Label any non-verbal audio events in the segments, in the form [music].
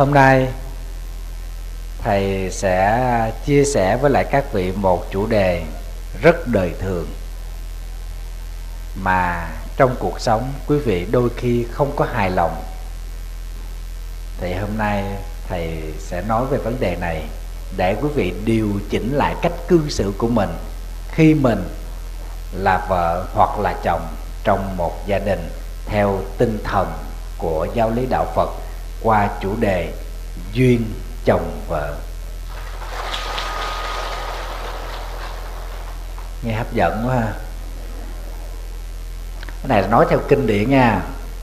hôm nay, thầy sẽ chia sẻ với lại các vị một chủ đề rất đời thường mà trong cuộc sống quý vị đôi khi không có hài lòng. Thì hôm nay thầy sẽ nói về vấn đề này để quý vị điều chỉnh lại cách cư xử của mình khi mình là vợ hoặc là chồng trong một gia đình theo tinh thần của giáo lý đạo Phật qua chủ đề duyên chồng vợ. Nghe hấp dẫn quá ha. Cái này là nói theo kinh điển nha,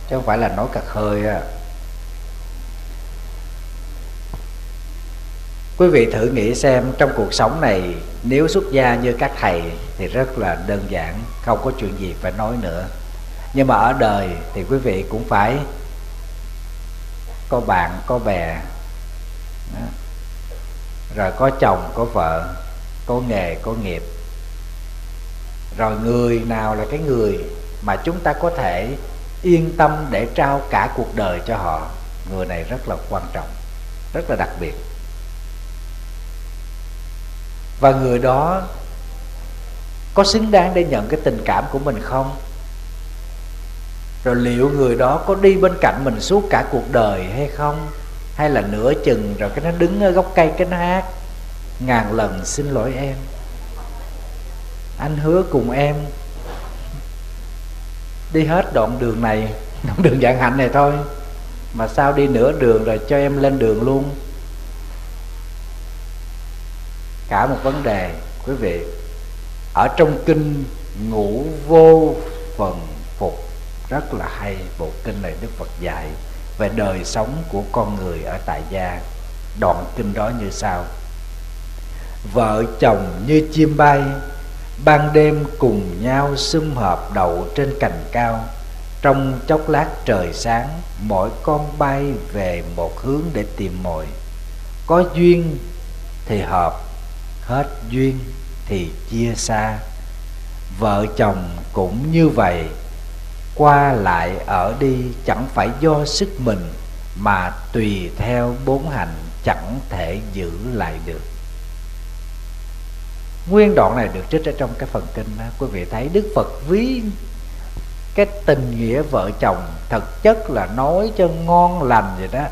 chứ không phải là nói cật hơi à. quý vị thử nghĩ xem, trong cuộc sống này, nếu xuất gia như các thầy thì rất là đơn giản, không có chuyện gì phải nói nữa. Nhưng mà ở đời thì quý vị cũng phải có bạn, có bè, đó. rồi có chồng, có vợ, có nghề, có nghiệp. Rồi người nào là cái người mà chúng ta có thể yên tâm để trao cả cuộc đời cho họ, người này rất là quan trọng, rất là đặc biệt. Và người đó có xứng đáng để nhận cái tình cảm của mình không? Rồi liệu người đó có đi bên cạnh mình suốt cả cuộc đời hay không? Hay là nửa chừng rồi cái nó đứng ở gốc cây cái nó hát, ngàn lần xin lỗi em. Anh hứa cùng em đi hết đoạn đường này, [laughs] đoạn đường dạng hạnh này thôi, mà sao đi nửa đường rồi cho em lên đường luôn. Cả một vấn đề, quý vị, ở trong kinh ngũ vô phần phục rất là hay bộ kinh này đức phật dạy về đời sống của con người ở tại gia. Đoạn kinh đó như sau. Vợ chồng như chim bay, ban đêm cùng nhau sum họp đậu trên cành cao. Trong chốc lát trời sáng, mỗi con bay về một hướng để tìm mồi. Có duyên thì hợp, hết duyên thì chia xa. Vợ chồng cũng như vậy qua lại ở đi chẳng phải do sức mình mà tùy theo bốn hành chẳng thể giữ lại được. Nguyên đoạn này được trích ở trong cái phần kinh đó quý vị thấy đức phật ví cái tình nghĩa vợ chồng thực chất là nói cho ngon lành vậy đó.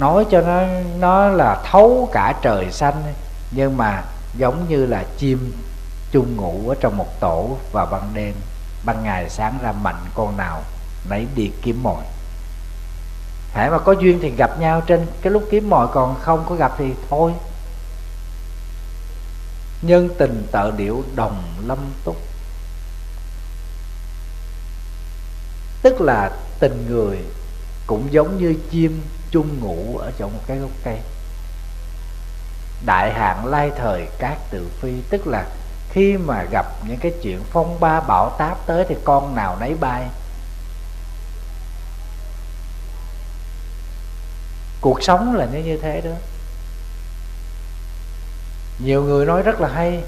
Nói cho nó nó là thấu cả trời xanh, nhưng mà giống như là chim chung ngủ ở trong một tổ vào ban đêm ban ngày sáng ra mạnh con nào nấy đi kiếm mồi. Hãy mà có duyên thì gặp nhau trên cái lúc kiếm mồi, còn không có gặp thì thôi. Nhân tình tợ điệu đồng lâm túc. Tức là tình người cũng giống như chim chung ngủ ở trong một cái gốc cây. Đại hạn lai thời các tự phi, tức là khi mà gặp những cái chuyện phong ba bão táp tới thì con nào nấy bay. Cuộc sống là như như thế đó. Nhiều người nói rất là hay,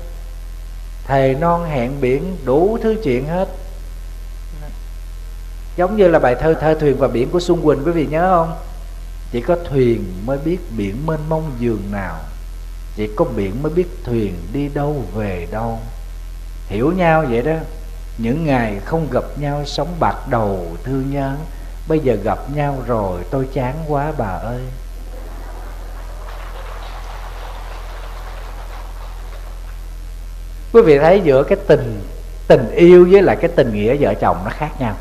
thề non hẹn biển đủ thứ chuyện hết. Giống như là bài thơ thơ thuyền và biển của xuân quỳnh, quý vị nhớ không? Chỉ có thuyền mới biết biển mênh mông, giường nào chỉ có biển mới biết thuyền đi đâu về đâu. Hiểu nhau vậy đó. Những ngày không gặp nhau sống bạc đầu thương nhớ. Bây giờ gặp nhau rồi tôi chán quá bà ơi. Quý vị thấy giữa cái tình tình yêu với lại cái tình nghĩa vợ chồng nó khác nhau.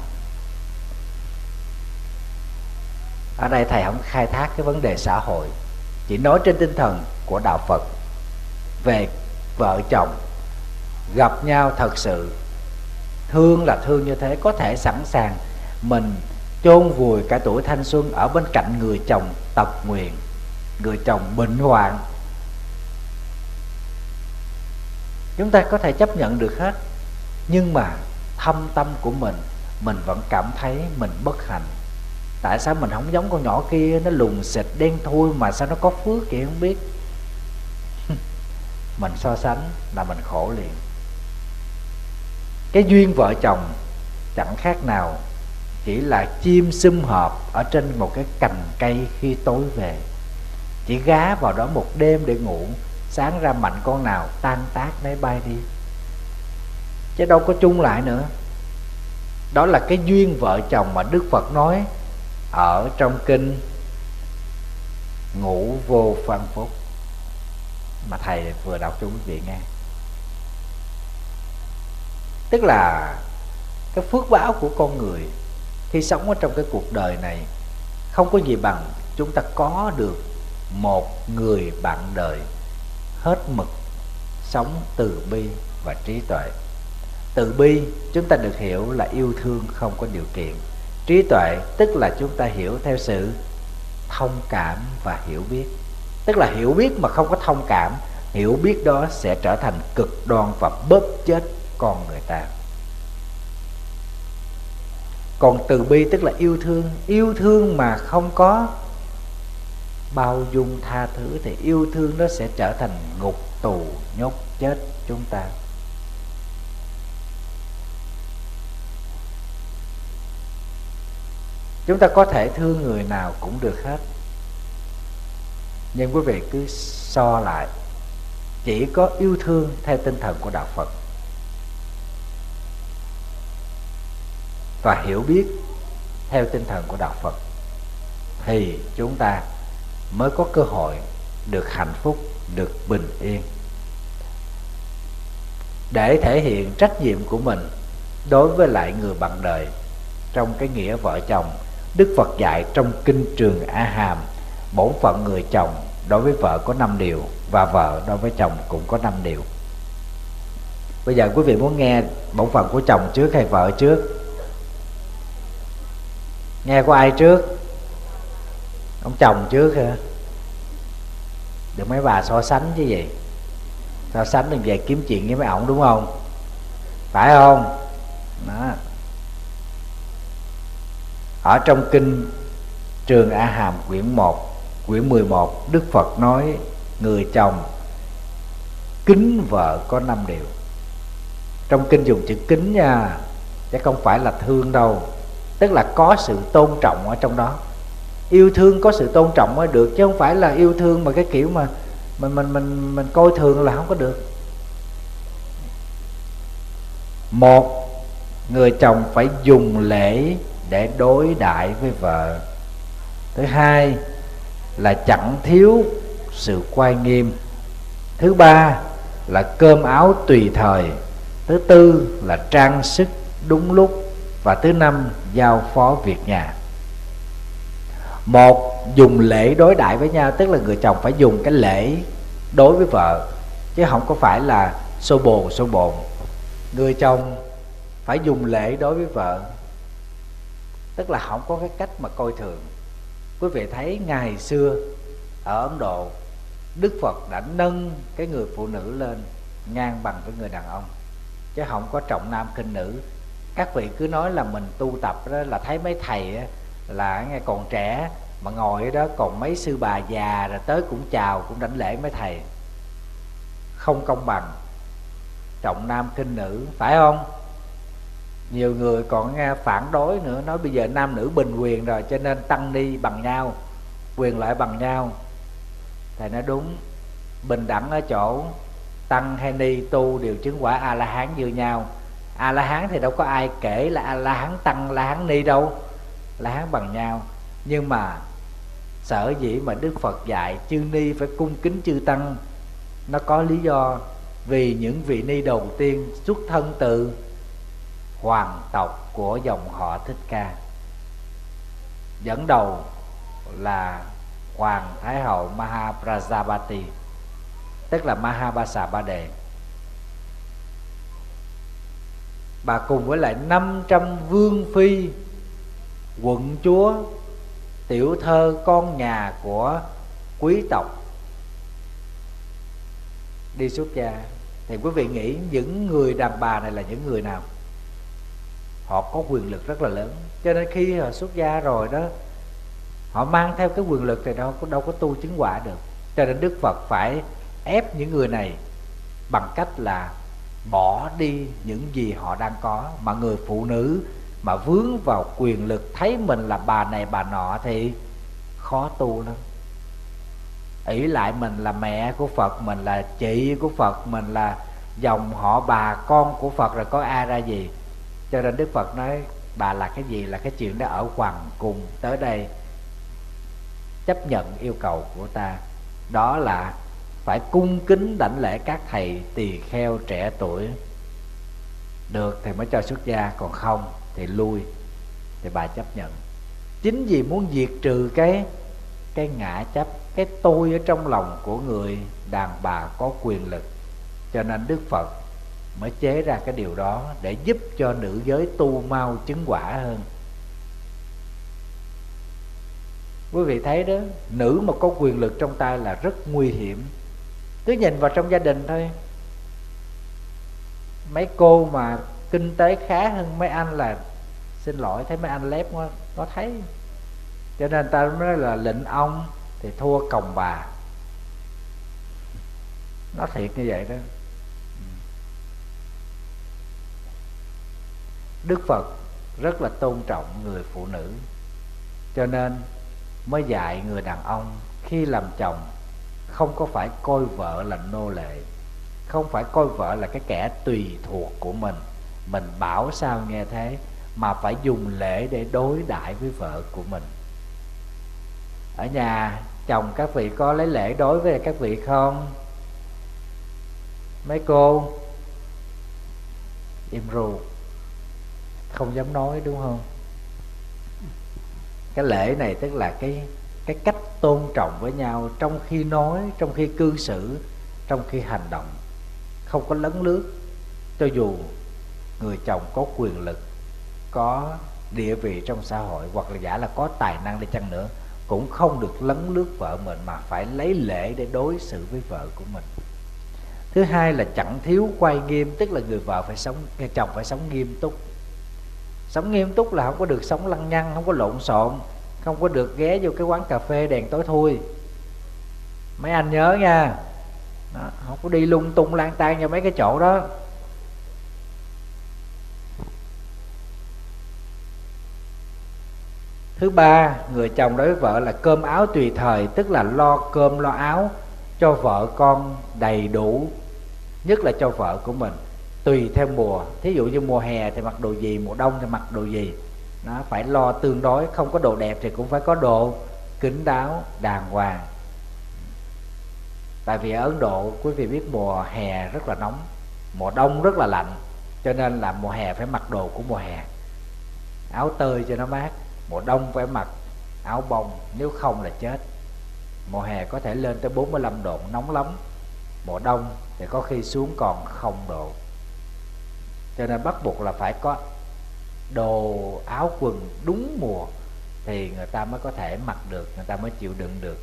Ở đây thầy không khai thác cái vấn đề xã hội. Chỉ nói trên tinh thần của đạo phật về vợ chồng, gặp nhau thật sự, thương là thương như thế, có thể sẵn sàng mình chôn vùi cả tuổi thanh xuân ở bên cạnh người chồng tật nguyện, người chồng bệnh hoạn. Chúng ta có thể chấp nhận được hết, nhưng mà thâm tâm của mình mình vẫn cảm thấy mình bất hạnh. Tại sao mình không giống con nhỏ kia, nó lùn xịt, đen thui mà sao nó có phước vậy không biết? Mình so sánh là mình khổ liền. Cái duyên vợ chồng chẳng khác nào chỉ là chim sum họp ở trên một cái cành cây khi tối về. Chỉ gá vào đó một đêm để ngủ, sáng ra mạnh con nào tan tác máy bay đi. Chứ đâu có chung lại nữa. Đó là cái duyên vợ chồng mà đức phật nói ở trong kinh ngủ vô phan phúc mà thầy vừa đọc cho quý vị nghe. Tức là cái phước báo của con người khi sống ở trong cái cuộc đời này không có gì bằng chúng ta có được một người bạn đời hết mực sống từ bi và trí tuệ. Từ bi chúng ta được hiểu là yêu thương không có điều kiện. Trí tuệ tức là chúng ta hiểu theo sự thông cảm và hiểu biết tức là hiểu biết mà không có thông cảm, hiểu biết đó sẽ trở thành cực đoan và bóp chết con người ta. Còn từ bi tức là yêu thương. Yêu thương mà không có bao dung tha thứ thì yêu thương nó sẽ trở thành ngục tù, nhốt chết chúng ta. Chúng ta có thể thương người nào cũng được hết nhưng quý vị cứ so lại, chỉ có yêu thương theo tinh thần của đạo phật. Và hiểu biết theo tinh thần của đạo phật, thì chúng ta mới có cơ hội được hạnh phúc, được bình yên. Để thể hiện trách nhiệm của mình đối với lại người bạn đời trong cái nghĩa vợ chồng đức phật dạy trong kinh trường a hàm, bổn phận người chồng đối với vợ có năm điều và vợ đối với chồng cũng có năm điều. Bây giờ quý vị muốn nghe bổn phận của chồng trước hay vợ trước? Nghe của ai trước? Ông chồng trước hả? Được mấy bà so sánh chứ gì? So sánh đừng về kiếm chuyện với mấy ổng, đúng không? Phải không? Đó. Ở trong kinh Trường A Hàm quyển 1 quyển 11 Đức Phật nói, người chồng kính vợ có năm điều. Trong kinh dùng chữ kính nha chứ không phải là thương đâu, tức là có sự tôn trọng ở trong đó. Yêu thương có sự tôn trọng mới được, chứ không phải là yêu thương mà cái kiểu mà mình mình mình mình coi thường là không có được. Một, người chồng phải dùng lễ để đối đãi với vợ. Thứ hai là chẳng thiếu sự quay nghiêm. Thứ ba là cơm áo tùy thời. Thứ tư là trang sức đúng lúc. Và thứ năm, giao phó việc nhà. Một, dùng lễ đối đãi với nhau, tức là người chồng phải dùng cái lễ đối với vợ, chứ không có phải là xô bồ, xô bồn. Người chồng phải dùng lễ đối với vợ, tức là không có cái cách mà coi thường quý vị thấy ngày xưa, ở ấn độ, đức phật đã nâng cái người phụ nữ lên ngang bằng với người đàn ông. Chứ không có trọng nam khinh nữ. Các vị cứ nói là mình tu tập đó, là thấy mấy thầy là nghe còn trẻ, mà ngồi ở đó còn mấy sư bà già, rồi tới cũng chào, cũng đảnh lễ mấy thầy. Không công bằng. Trọng nam khinh nữ, phải không? Nhiều người còn nghe phản đối nữa, nói bây giờ nam nữ bình quyền rồi, cho nên tăng ni bằng nhau, quyền lợi bằng nhau. Thầy nói đúng, bình đẳng ở chỗ tăng hay ni tu đều chứng quả a la hán như nhau. A la hán thì đâu có ai kể là a la hán tăng la hán ni đâu la hán bằng nhau. Nhưng mà sở dĩ mà đức phật dạy chư ni phải cung kính chư tăng, nó có lý do vì những vị ni đầu tiên xuất thân từ hoàng tộc của dòng họ thích ca. Dẫn đầu là hoàng thái hậu mahaprajapati, tức là mahabasa ba đề bà cùng với lại 500 vương phi, quận chúa, tiểu thơ con nhà của quý tộc. Đi xuất gia. Thì quý vị nghĩ những người đàn bà này là những người nào? Họ có quyền lực rất là lớn. Cho nên khi họ xuất gia rồi đó, họ mang theo cái quyền lực thì đâu có đâu có tu chứng quả được. Cho nên đức phật phải ép những người này bằng cách là bỏ đi những gì họ đang có. Mà người phụ nữ mà vướng vào quyền lực thấy mình là bà này, bà nọ thì khó tu lắm. Ỷ lại mình là mẹ của phật, mình là chị của phật, mình là dòng họ bà con của phật rồi có ai ra gì? Cho nên đức phật nói, bà là cái gì là cái chuyện đó ở hoàng cùng tới đây, chấp nhận yêu cầu của ta. Đó là phải cung kính đảnh lễ các thầy tỳ kheo trẻ tuổi. Được thì mới cho xuất gia, còn không thì lui. Thì bà chấp nhận. Chính vì muốn diệt trừ cái cái ngã chấp, cái tôi ở trong lòng của người, đàn bà có quyền lực. Cho nên đức phật mới chế ra cái điều đó để giúp cho nữ giới tu mau chứng quả hơn. Quý vị thấy đó, nữ mà có quyền lực trong tay là rất nguy hiểm. Cứ nhìn vào trong gia đình thôi. Mấy cô mà kinh tế khá hơn mấy anh là, xin lỗi, thấy mấy anh lép quá có thấy. Cho nên ta nói là lệnh ông thì thua còng bà. Nó thiệt như vậy đó. Đức phật rất là tôn trọng người phụ nữ, cho nên mới dạy người đàn ông khi làm chồng không có phải coi vợ là nô lệ, không phải coi vợ là cái kẻ tùy thuộc của mình. Mình bảo sao nghe thế mà phải dùng lễ để đối đãi với vợ của mình. Ở nhà chồng các vị có lấy lễ đối với các vị không? Mấy cô? Im ru không dám nói, đúng không? Cái lễ này tức là cái cái cách tôn trọng với nhau. Trong khi nói, trong khi cư xử, trong khi hành động, không có lấn lướt. Cho dù người chồng có quyền lực, có địa vị trong xã hội, hoặc là giả là có tài năng đi chăng nữa, cũng không được lấn lướt vợ mình mà phải lấy lễ để đối xử với vợ của mình. Thứ hai là chẳng thiếu quay nghiêm, tức là người vợ phải sống, người chồng phải sống nghiêm túc sống nghiêm túc là không có được sống lăng nhăng không có lộn xộn không có được ghé vô cái quán cà phê đèn tối thui. Mấy anh nhớ nha. Đó, không có đi lung tung lang tan vào mấy cái chỗ đó. Thứ ba người chồng đối với vợ là cơm áo tùy thời tức là lo cơm lo áo cho vợ con đầy đủ nhất là cho vợ của mình tùy theo mùa. Thí dụ như mùa hè thì mặc đồ gì, mùa đông thì mặc đồ gì. Nó phải lo tương đối, không có đồ đẹp thì cũng phải có đồ kín đáo, đàng hoàng. Tại vì ở ấn độ, quý vị biết mùa hè rất là nóng, mùa đông rất là lạnh, cho nên là mùa hè phải mặc đồ của mùa hè. Áo tơi cho nó mát, mùa đông phải mặc áo bông, nếu không là chết. Mùa hè có thể lên tới 45 độ, nóng lắm. Mùa đông thì có khi xuống còn không độ cho nên bắt buộc là phải có đồ áo quần đúng mùa thì người ta mới có thể mặc được, người ta mới chịu đựng được.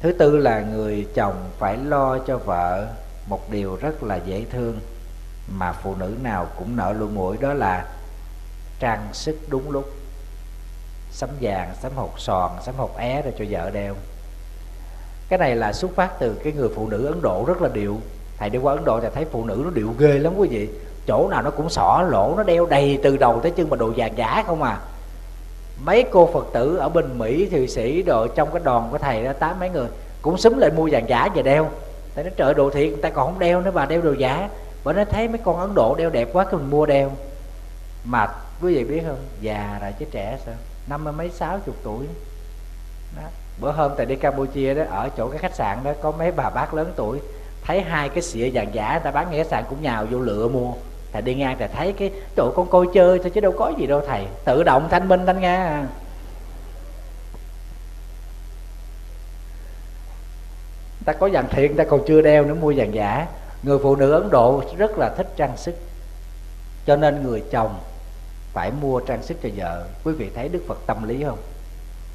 Thứ tư là người chồng phải lo cho vợ một điều rất là dễ thương mà phụ nữ nào cũng nở luôn mũi, đó là trang sức đúng lúc. Sắm vàng, sắm hột sòn, sắm hột é để cho vợ đeo. Cái này là xuất phát từ cái người phụ nữ ấn độ rất là điệu thầy đi qua ấn độ thì thấy phụ nữ nó điệu ghê lắm quý vị. Chỗ nào nó cũng xỏ, lỗ nó đeo đầy từ đầu tới chân mà đồ vàng giả không à. Mấy cô phật tử ở bên mỹ, thụy sĩ đồ, trong cái đoàn của thầy đó, tám mấy người cũng xúm lại mua vàng giả về đeo. Thầy nó trợ đồ thiệt, người ta còn không đeo nữa bà, đeo đồ giả. Bởi nó thấy mấy con ấn độ đeo đẹp quá cái mình mua đeo. Mà quý vị biết không, già rồi chứ trẻ sao? Năm mươi mấy, sáu chục tuổi. Đó. bữa hôm tại đi campuchia đó, ở chỗ cái khách sạn đó, có mấy bà bác lớn tuổi thấy hai cái xịa vàng giả, người ta bán ngay khách sạn cũng nhào vô lựa mua. Thầy đi ngang, thầy thấy cái chỗ con coi chơi thôi chứ đâu có gì đâu thầy. Tự động thanh minh thanh nga. Ta có vàng thiện ta còn chưa đeo nữa, mua vàng giả. Người phụ nữ ấn độ rất là thích trang sức. Cho nên người chồng phải mua trang sức cho vợ. Quý vị thấy đức phật tâm lý không?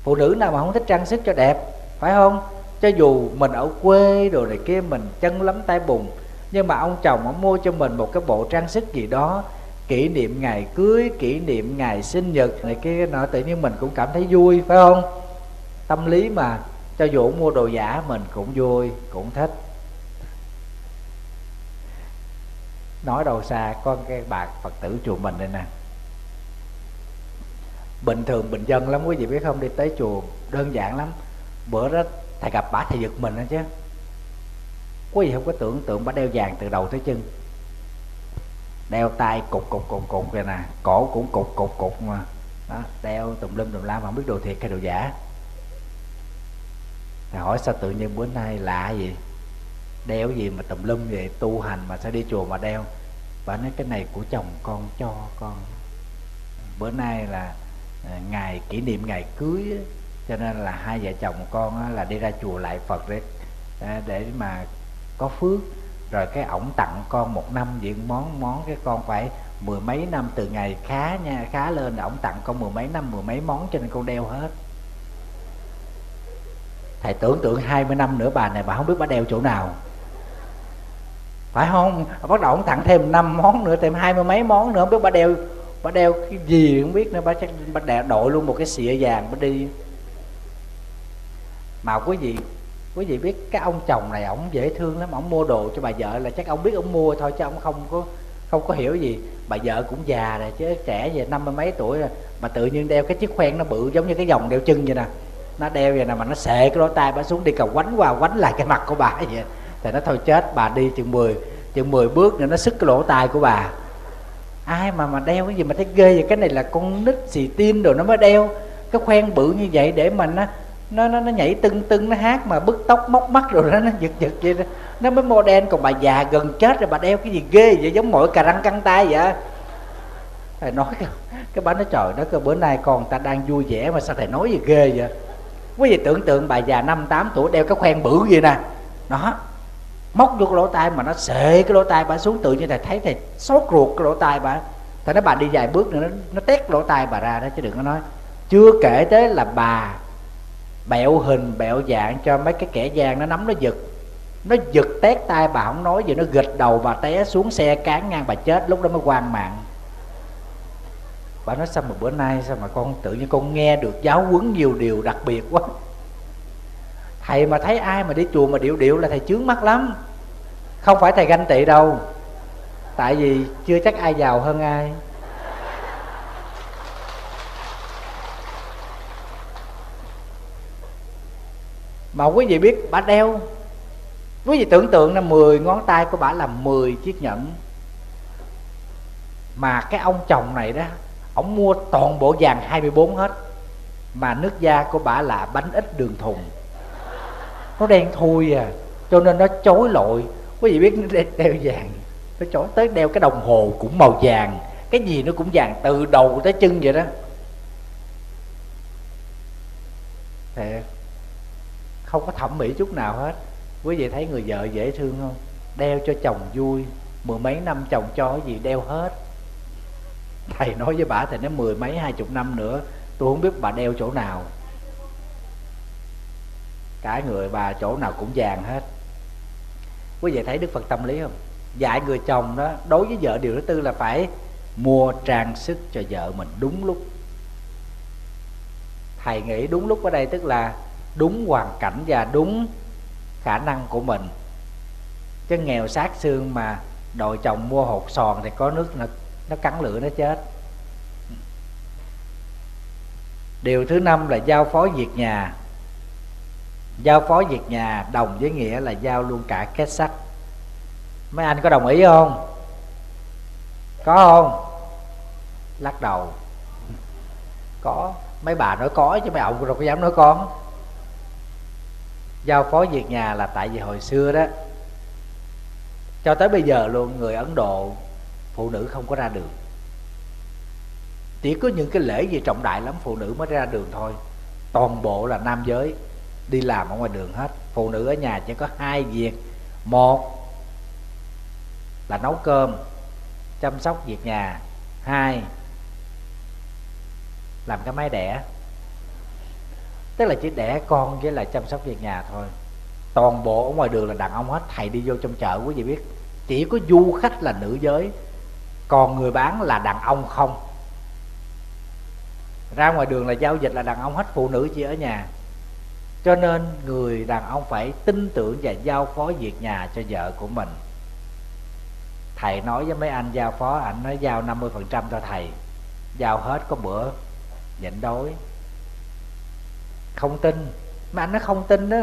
Phụ nữ nào mà không thích trang sức cho đẹp, phải không? Cho dù mình ở quê đồ này kia, mình chân lắm tay bùn, nhưng mà ông chồng ông mua cho mình một cái bộ trang sức gì đó, kỷ niệm ngày cưới, kỷ niệm ngày sinh nhật này kia nọ tự nhiên mình cũng cảm thấy vui, phải không? Tâm lý mà, cho dù mua đồ giả, mình cũng vui, cũng thích. Nói đâu xa, có cái bà phật tử chùa mình đây nè. Bình thường bình dân lắm, quý vị biết không? Đi tới chùa, đơn giản lắm. Bữa đó thầy gặp bà thầy giật mình đó chứ. Quý vị không có tưởng tượng bà đeo vàng từ đầu tới chân. Đeo tay cục cục cục cục kìa nè cổ cũng cục cục cục mà. Đó, đeo tùm lum tùm la mà không biết đồ thiệt hay đồ giả. Thầy hỏi sao tự nhiên bữa nay lạ gì đeo gì mà tùm lum vậy? Tu hành mà sao đi chùa mà đeo? Bà nói cái này của chồng con cho con. Bữa nay là à, ngày kỷ niệm ngày cưới cho nên là hai vợ chồng con á, là đi ra chùa lại phật để để mà có phước. Rồi cái ổng tặng con một năm diện món món cái con phải mười mấy năm từ ngày khá nha khá lên ổng tặng con mười mấy năm mười mấy món cho nên con đeo hết. Thầy tưởng tượng 20 năm nữa bà này bà không biết bà đeo chỗ nào. Phải không? Bắt đầu ông tặng thêm năm món nữa thêm hai mươi mấy món nữa không biết bà đeo bà đeo cái gì không biết nữa. Bà chắc bà đeo đội luôn một cái xịa vàng bà đi mà quý vị quý vị biết cái ông chồng này ổng dễ thương lắm, ổng mua đồ cho bà vợ là chắc ông biết ông mua thôi chứ ông không có không có hiểu gì. Bà vợ cũng già rồi chứ trẻ về năm mươi mấy tuổi rồi, mà tự nhiên đeo cái chiếc khoen nó bự giống như cái vòng đeo chân vậy nè. Nó đeo vậy nè mà nó xệ cái lỗ tai bà xuống đi cầu quánh qua, quánh lại cái mặt của bà vậy. Thì nó thôi chết, bà đi chừng 10 chừng 10 bước nữa nó sức cái lỗ tai của bà. Ai mà mà đeo cái gì mà thấy ghê vậy? Cái này là con nít xì tin rồi nó mới đeo. Cái khoen bự như vậy để mà nó nó nó, nó nhảy tưng tưng nó hát mà bứt tóc móc mắt rồi đó nó giật giật vậy đó. Nó mới model còn bà già gần chết rồi bà đeo cái gì ghê vậy giống mỗi cà răng căng tay vậy thầy nói cái, bà nói trời đó cơ bữa nay con ta đang vui vẻ mà sao thầy nói gì ghê vậy? Quý vị tưởng tượng bà già năm tám tuổi đeo cái khoen bự vậy nè. Đó móc vô cái lỗ tai mà nó xệ cái lỗ tai bà xuống tự nhiên thầy thấy thầy sốt ruột cái lỗ tai bà. Thầy nói bà đi vài bước nữa nó, nó tét lỗ tai bà ra đó chứ đừng có nói. Chưa kể tới là bà bẹo hình, bẹo dạng cho mấy cái kẻ gian nó nắm nó giật. Nó giật tét tay bà không nói gì, nó gịch đầu bà té xuống xe cán ngang bà chết, lúc đó mới quan mạng. Bà nói, sao mà bữa nay, sao mà con tự nhiên con nghe được giáo huấn nhiều điều đặc biệt quá? Thầy mà thấy ai mà đi chùa mà điệu điệu là thầy chướng mắt lắm. Không phải thầy ganh tị đâu. Tại vì chưa chắc ai giàu hơn ai. Mà quý vị biết bà đeo. Quý vị tưởng tượng là 10 ngón tay của bà là 10 chiếc nhẫn. Mà cái ông chồng này đó ông mua toàn bộ vàng 24 hết. Mà nước da của bà là bánh ít đường thùng. Nó đen thui à cho nên nó chối lội. Quý vị biết nó đeo, vàng nó chối tới đeo cái đồng hồ cũng màu vàng. Cái gì nó cũng vàng từ đầu tới chân vậy đó. Thiệt không có thẩm mỹ chút nào hết. Quý vị thấy người vợ dễ thương không? Đeo cho chồng vui, mười mấy năm chồng cho cái gì đeo hết. Thầy nói với bà thì nó mười mấy, hai chục năm nữa, tôi không biết bà đeo chỗ nào. Cả người bà chỗ nào cũng vàng hết. Quý vị thấy đức phật tâm lý không? Dạy người chồng đó, đối với vợ điều thứ tư là phải mua trang sức cho vợ mình đúng lúc. Thầy nghĩ đúng lúc ở đây tức là đúng hoàn cảnh và đúng khả năng của mình. Chứ nghèo sát xương mà đội chồng mua hột sòn thì có nước nó, nó cắn lửa nó chết. Điều thứ năm là giao phó việc nhà. Giao phó việc nhà đồng với nghĩa là giao luôn cả kết sắt. Mấy anh có đồng ý không? Có không? Lắc đầu. Có. Mấy bà nói có chứ mấy ông đâu có dám nói con giao phó việc nhà là tại vì hồi xưa đó, cho tới bây giờ luôn người ấn độ phụ nữ không có ra đường. Chỉ có những cái lễ gì trọng đại lắm, phụ nữ mới ra đường thôi. Toàn bộ là nam giới, đi làm ở ngoài đường hết. Phụ nữ ở nhà chỉ có hai việc. Một là nấu cơm, chăm sóc việc nhà. Hai, làm cái máy đẻ tức là chỉ đẻ con với lại chăm sóc việc nhà thôi. Toàn bộ ở ngoài đường là đàn ông hết, thầy đi vô trong chợ, quý vị biết. Chỉ có du khách là nữ giới, còn người bán là đàn ông không. Ra ngoài đường là giao dịch là đàn ông hết, phụ nữ chỉ ở nhà. Cho nên người đàn ông phải tin tưởng và giao phó việc nhà cho vợ của mình. Thầy nói với mấy anh giao phó, anh nói giao 50% phần trăm cho thầy. Giao hết có bữa, nhịn đói không tin. Mà anh nó không tin đó.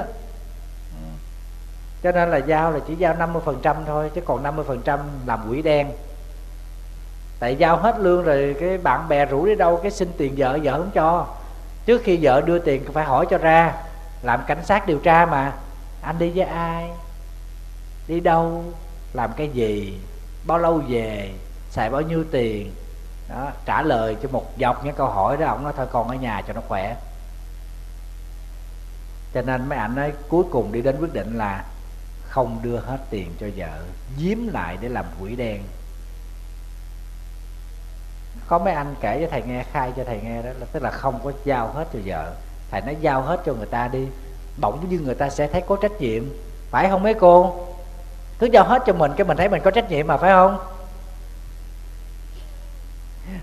Cho nên là giao là chỉ giao 50% thôi chứ còn 50% làm quỷ đen. Tại giao hết lương rồi cái bạn bè rủ đi đâu cái xin tiền vợ vợ không cho. Trước khi vợ đưa tiền phải hỏi cho ra làm cảnh sát điều tra mà. Anh đi với ai? Đi đâu? Làm cái gì? Bao lâu về? Xài bao nhiêu tiền? Đó, trả lời cho một dọc những câu hỏi đó. Ông nói thôi con ở nhà cho nó khỏe cho nên mấy anh ấy cuối cùng đi đến quyết định là không đưa hết tiền cho vợ, giếm lại để làm quỷ đen. Có mấy anh kể cho thầy nghe, khai cho thầy nghe đó, là tức là không có giao hết cho vợ. Thầy nói giao hết cho người ta đi, bỗng như người ta sẽ thấy có trách nhiệm. Phải không mấy cô? Cứ giao hết cho mình, cái mình thấy mình có trách nhiệm mà, phải không?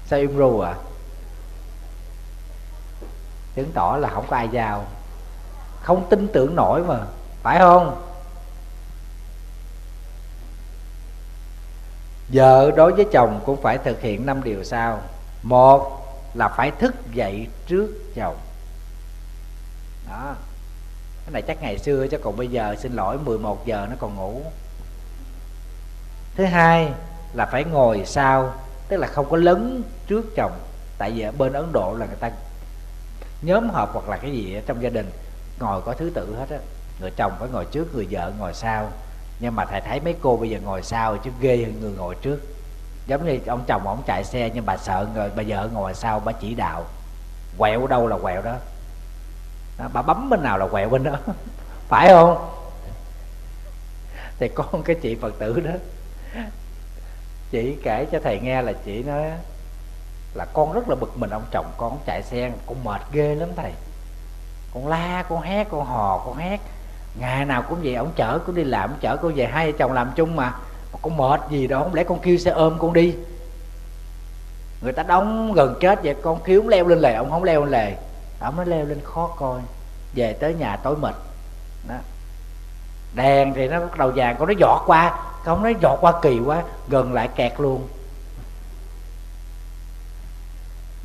Sao im ru à? Chứng tỏ là không có ai giao không tin tưởng nổi mà. Phải không? Vợ đối với chồng cũng phải thực hiện năm điều sau. Một là phải thức dậy trước chồng. Đó. Cái này chắc ngày xưa chứ, còn bây giờ xin lỗi 11 giờ nó còn ngủ. Thứ hai là phải ngồi sau, tức là không có lấn trước chồng. Tại vì ở bên ấn độ là người ta nhóm họp hoặc là cái gì ở trong gia đình ngồi có thứ tự hết á. Người chồng phải ngồi trước người vợ ngồi sau. Nhưng mà thầy thấy mấy cô bây giờ ngồi sau chứ ghê hơn người ngồi trước. Giống như ông chồng ông chạy xe nhưng bà sợ người bà vợ ngồi sau bà chỉ đạo. Quẹo đâu là quẹo đó, đó bà bấm bên nào là quẹo bên đó. [laughs] Phải không? Thì con cái chị phật tử đó. Chị kể cho thầy nghe là chị nói là con rất là bực mình ông chồng con chạy xe con mệt ghê lắm thầy con la, con hét, con hò, con hét. Ngày nào cũng vậy, ông chở con đi làm, ông chở con về hai vợ chồng làm chung mà. Con mệt gì đó không lẽ con kêu xe ôm con đi. Người ta đóng gần chết vậy, con kêu ông leo lên lề, ông không leo lên lề. Ông mới leo lên khó coi. Về tới nhà tối mệt. Đó. Đèn thì nó bắt đầu vàng, con nó giọt qua. Không nó giọt qua kỳ quá, gần lại kẹt luôn.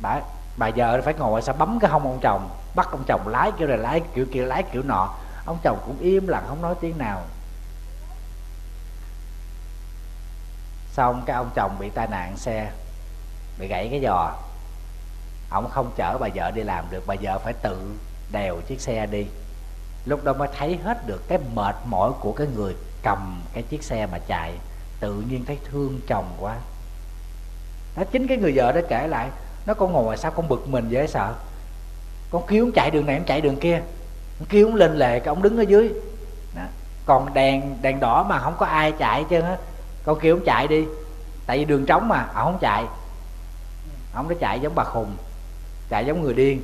Bà bà vợ phải ngồi, sao bấm cái hông ông chồng? Bắt ông chồng lái kiểu này, lái kiểu kia, lái kiểu nọ. Ông chồng cũng im lặng, không nói tiếng nào. Xong cái ông chồng bị tai nạn xe, bị gãy cái giò. Ông không chở bà vợ đi làm được, bà vợ phải tự đèo chiếc xe đi. Lúc đó mới thấy hết được cái mệt mỏi của cái người cầm cái chiếc xe mà chạy. Tự nhiên thấy thương chồng quá. Đó chính cái người vợ đó kể lại, nó con ngồi sao con bực mình dễ sợ? Con kêu ông chạy đường này, ông chạy đường kia. Ông kêu ông lên lề, cái ông đứng ở dưới. Đó. còn đèn đèn đỏ mà không có ai chạy chứ á, con kêu ông chạy đi. Tại vì đường trống mà ông không chạy. Ông nó chạy giống bà khùng, chạy giống người điên.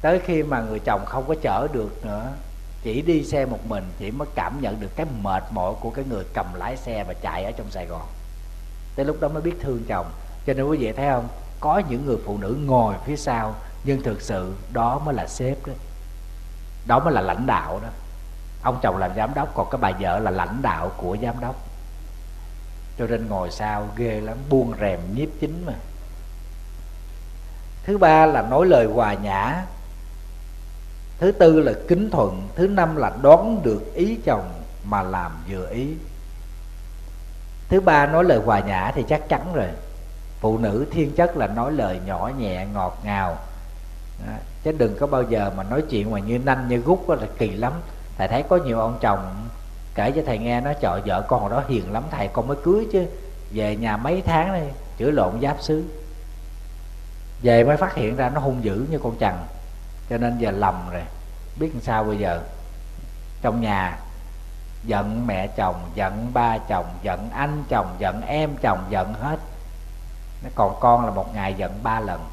Tới khi mà người chồng không có chở được nữa, chỉ đi xe một mình, chỉ mới cảm nhận được cái mệt mỏi của cái người cầm lái xe và chạy ở trong sài gòn. Tới lúc đó mới biết thương chồng. Cho nên quý vị thấy không? Có những người phụ nữ ngồi phía sau, nhưng thực sự đó mới là sếp đó. Đó mới là lãnh đạo đó. Ông chồng làm giám đốc, còn cái bà vợ là lãnh đạo của giám đốc. Cho nên ngồi sau ghê lắm, buông rèm nhiếp chính mà. Thứ ba là nói lời hòa nhã. Thứ tư là kính thuận. Thứ năm là đoán được ý chồng mà làm vừa ý. Thứ ba nói lời hòa nhã thì chắc chắn rồi phụ nữ thiên chất là nói lời nhỏ nhẹ, ngọt ngào. Đó. chứ đừng có bao giờ mà nói chuyện mà như nanh, như gút là kỳ lắm. Thầy thấy có nhiều ông chồng kể cho thầy nghe nó chọi vợ con hồi đó hiền lắm, thầy con mới cưới chứ. Về nhà mấy tháng đi chữa lộn giáp xứ. Về mới phát hiện ra nó hung dữ như con chằn, cho nên giờ lầm rồi. Biết làm sao bây giờ? Trong nhà, giận mẹ chồng, giận ba chồng, giận anh chồng, giận em chồng, giận hết nó còn con là một ngày giận ba lần.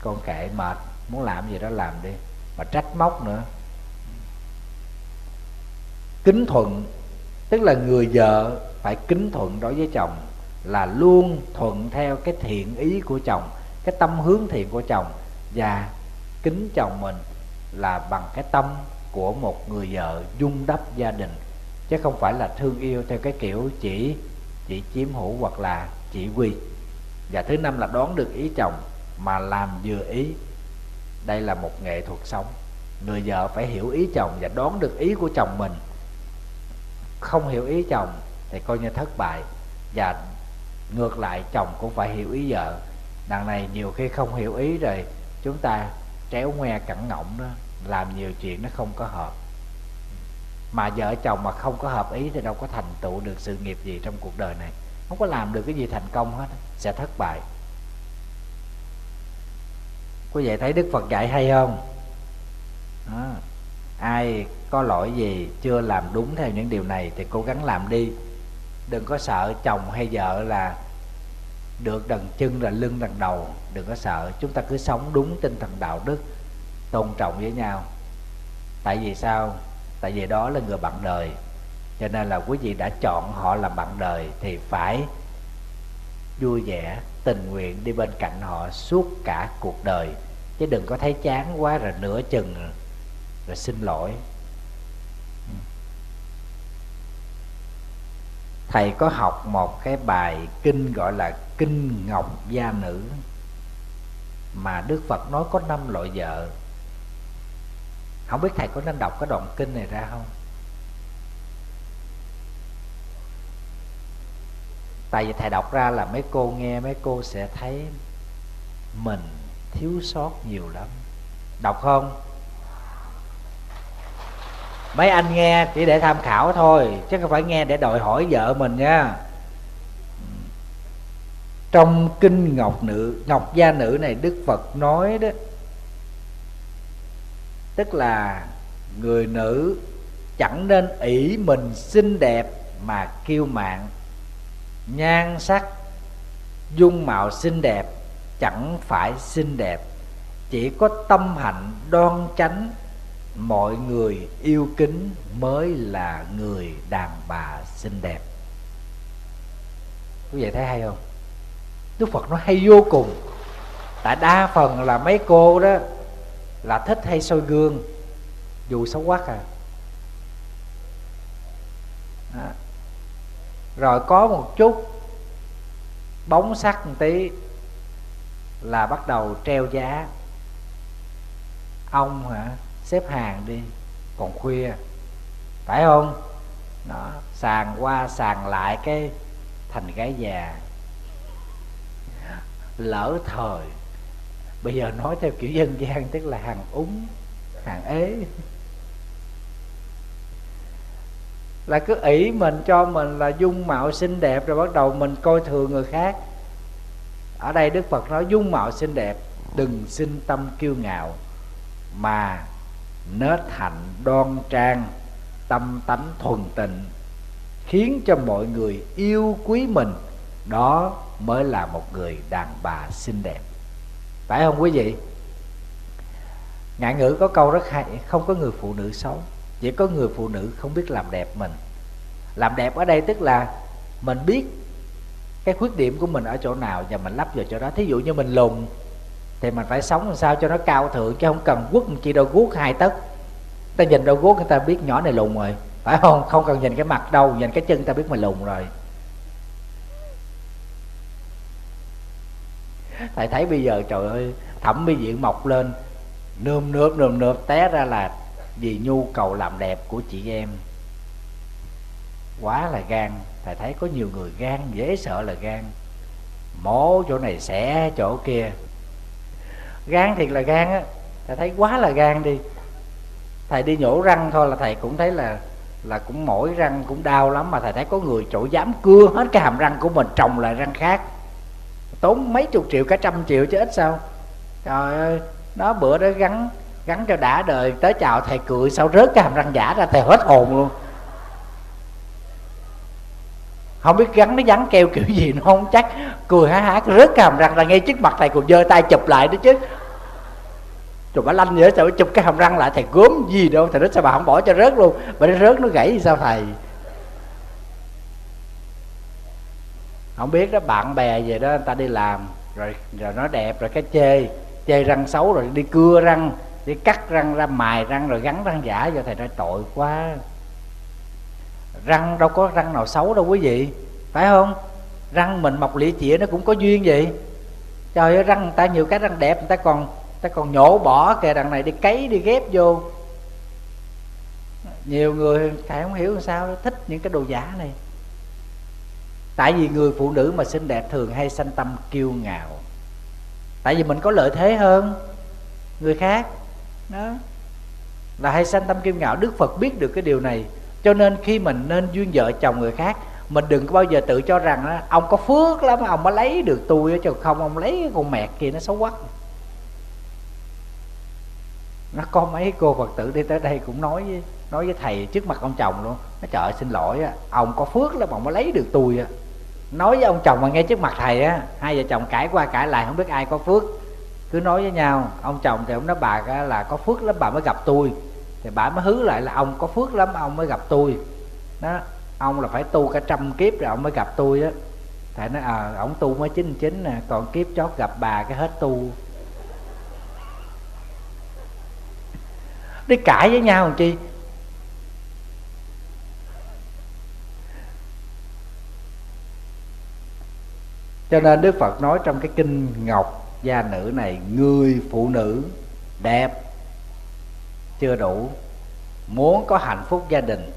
Con kệ mệt, muốn làm gì đó làm đi. Mà trách móc nữa. Kính thuận, tức là người vợ phải kính thuận đối với chồng, là luôn thuận theo cái thiện ý của chồng, cái tâm hướng thiện của chồng. Và kính chồng mình là bằng cái tâm của một người vợ dung đắp gia đình. Chứ không phải là thương yêu theo cái kiểu chỉ chỉ chiếm hữu hoặc là chỉ quy và thứ năm là đón được ý chồng mà làm vừa ý. Đây là một nghệ thuật sống. Người vợ phải hiểu ý chồng và đón được ý của chồng mình. Không hiểu ý chồng thì coi như thất bại. Và ngược lại, chồng cũng phải hiểu ý vợ. Đằng này nhiều khi không hiểu ý rồi, chúng ta tréo ngoe cẳng ngọng đó, làm nhiều chuyện nó không có hợp. Mà vợ chồng mà không có hợp ý thì đâu có thành tựu được sự nghiệp gì trong cuộc đời này không có làm được cái gì thành công hết, sẽ thất bại. Quý vị thấy đức phật dạy hay không? Đó. ai có lỗi gì, chưa làm đúng theo những điều này thì cố gắng làm đi. Đừng có sợ chồng hay vợ là được đằng chân là lưng đằng đầu. Đừng có sợ, chúng ta cứ sống đúng tinh thần đạo đức, tôn trọng với nhau. Tại vì sao? Tại vì đó là người bạn đời cho nên là quý vị đã chọn họ làm bạn đời thì phải vui vẻ, tình nguyện đi bên cạnh họ suốt cả cuộc đời. Chứ đừng có thấy chán quá rồi nửa chừng rồi xin lỗi. Thầy có học một cái bài kinh gọi là kinh ngọc gia nữ mà đức phật nói có năm loại vợ. Không biết thầy có nên đọc cái đoạn kinh này ra không? Tại vì thầy đọc ra là mấy cô nghe, mấy cô sẽ thấy mình thiếu sót nhiều lắm. Đọc không? Mấy anh nghe chỉ để tham khảo thôi, chứ không phải nghe để đòi hỏi vợ mình nha. Trong kinh ngọc nữ, ngọc gia nữ này đức phật nói đó, tức là người nữ chẳng nên ỷ mình xinh đẹp mà kiêu mạng nhan sắc, dung mạo xinh đẹp, chẳng phải xinh đẹp. Chỉ có tâm hạnh đoan chánh, mọi người yêu kính mới là người đàn bà xinh đẹp. Quý vị thấy hay không? Đức phật nó hay vô cùng. Tại đa phần là mấy cô đó là thích hay soi gương, dù xấu quắc à. Đó rồi có một chút bóng sắc một tí là bắt đầu treo giá. Ông hả, xếp hàng đi, còn khuya. Phải không? Đó, sàn qua sàn lại cái thành gái già. Lỡ thời. Bây giờ nói theo kiểu dân gian, tức là hàng úng, hàng ế. Là cứ ỷ mình cho mình là dung mạo xinh đẹp rồi bắt đầu mình coi thường người khác. Ở đây đức phật nói dung mạo xinh đẹp, đừng sinh tâm kiêu ngạo, mà nết hạnh đoan trang, tâm tánh thuần tịnh, khiến cho mọi người yêu quý mình. Đó mới là một người đàn bà xinh đẹp. Phải không quý vị? Ngạn ngữ có câu rất hay, không có người phụ nữ xấu chỉ có người phụ nữ không biết làm đẹp mình. Làm đẹp ở đây tức là mình biết cái khuyết điểm của mình ở chỗ nào và mình lắp vào chỗ đó. Thí dụ như mình lùn, thì mình phải sống làm sao cho nó cao thượng, chứ không cần quất chỉ đâu guốc hai tấc. Ta nhìn đâu guốc người ta biết nhỏ này lùn rồi, phải không? Không cần nhìn cái mặt đâu, nhìn cái chân ta biết mình lùn rồi. Thầy thấy bây giờ trời ơi, thẩm mỹ viện mọc lên, nơm nớp nơm nớp, té ra là vì nhu cầu làm đẹp của chị em. Quá là gan, thầy thấy có nhiều người gan, dễ sợ là gan. Mổ chỗ này xẻ chỗ kia. Gan thiệt là gan á, thầy thấy quá là gan đi. Thầy đi nhổ răng thôi là thầy cũng thấy là là cũng mỗi răng, cũng đau lắm, mà thầy thấy có người chỗ dám cưa hết cái hàm răng của mình, trồng lại răng khác. Tốn mấy chục triệu cả trăm triệu chứ ít sao. Trời ơi, nó bữa đó gắn gắn cho đã đời, tới chào thầy cười sao rớt cái hàm răng giả ra, thầy hết hồn luôn. Không biết gắn nó gắn keo kiểu gì nó không chắc cười há há, rớt cái hàm răng ra, ngay trước mặt thầy còn giơ tay chụp lại đó chứ. Rồi bà lanh vậy sao chụp cái hàm răng lại, thầy gớm gì đâu, thầy nói sao bà không bỏ cho rớt luôn. Bà nó rớt nó gãy thì sao thầy? Không biết đó, bạn bè về đó, người ta đi làm, rồi rồi nó đẹp, rồi cái chê chê răng xấu, rồi đi cưa răng đi cắt răng ra, mài răng rồi gắn răng giả cho thầy nói, tội quá. Răng đâu có răng nào xấu đâu quý vị. Phải không? Răng mình mọc lĩa chĩa nó cũng có duyên vậy. Trời ơi, răng người ta nhiều cái răng đẹp, người ta còn, người ta còn nhổ bỏ kìa đằng này đi cấy, đi ghép vô. Nhiều người, thầy không hiểu sao, thích những cái đồ giả này. Tại vì người phụ nữ mà xinh đẹp thường hay sanh tâm kiêu ngạo. Tại vì mình có lợi thế hơn người khác đó. Là hay sanh tâm kiêu ngạo đức phật biết được cái điều này. Cho nên khi mình nên duyên vợ chồng người khác mình đừng có bao giờ tự cho rằng đó, ông có phước lắm ông mới lấy được tôi chứ không ông lấy cái con mẹt kia nó xấu quá. Nó có mấy cô phật tử đi tới đây cũng nói với nói với thầy trước mặt ông chồng luôn. Nó trời xin lỗi á ông có phước lắm ông mới lấy được tôi á. Nói với ông chồng mà nghe trước mặt thầy á hai vợ chồng cãi qua cãi lại không biết ai có phước cứ nói với nhau, ông chồng thì ông nói bà là có phước lắm, bà mới gặp tôi. Thì bà mới hứa lại là, ông có phước lắm, ông mới gặp tôi. Đó, ông là phải tu cả trăm kiếp rồi ông mới gặp tôi á. Thầy nói à ờ, ông tu mới chín chín nè, còn kiếp chót gặp bà cái hết tu. Đi cãi với nhau làm chi? Cho nên đức phật nói trong cái kinh ngọc gia nữ này, người phụ nữ, đẹp, chưa đủ, muốn có hạnh phúc gia đình,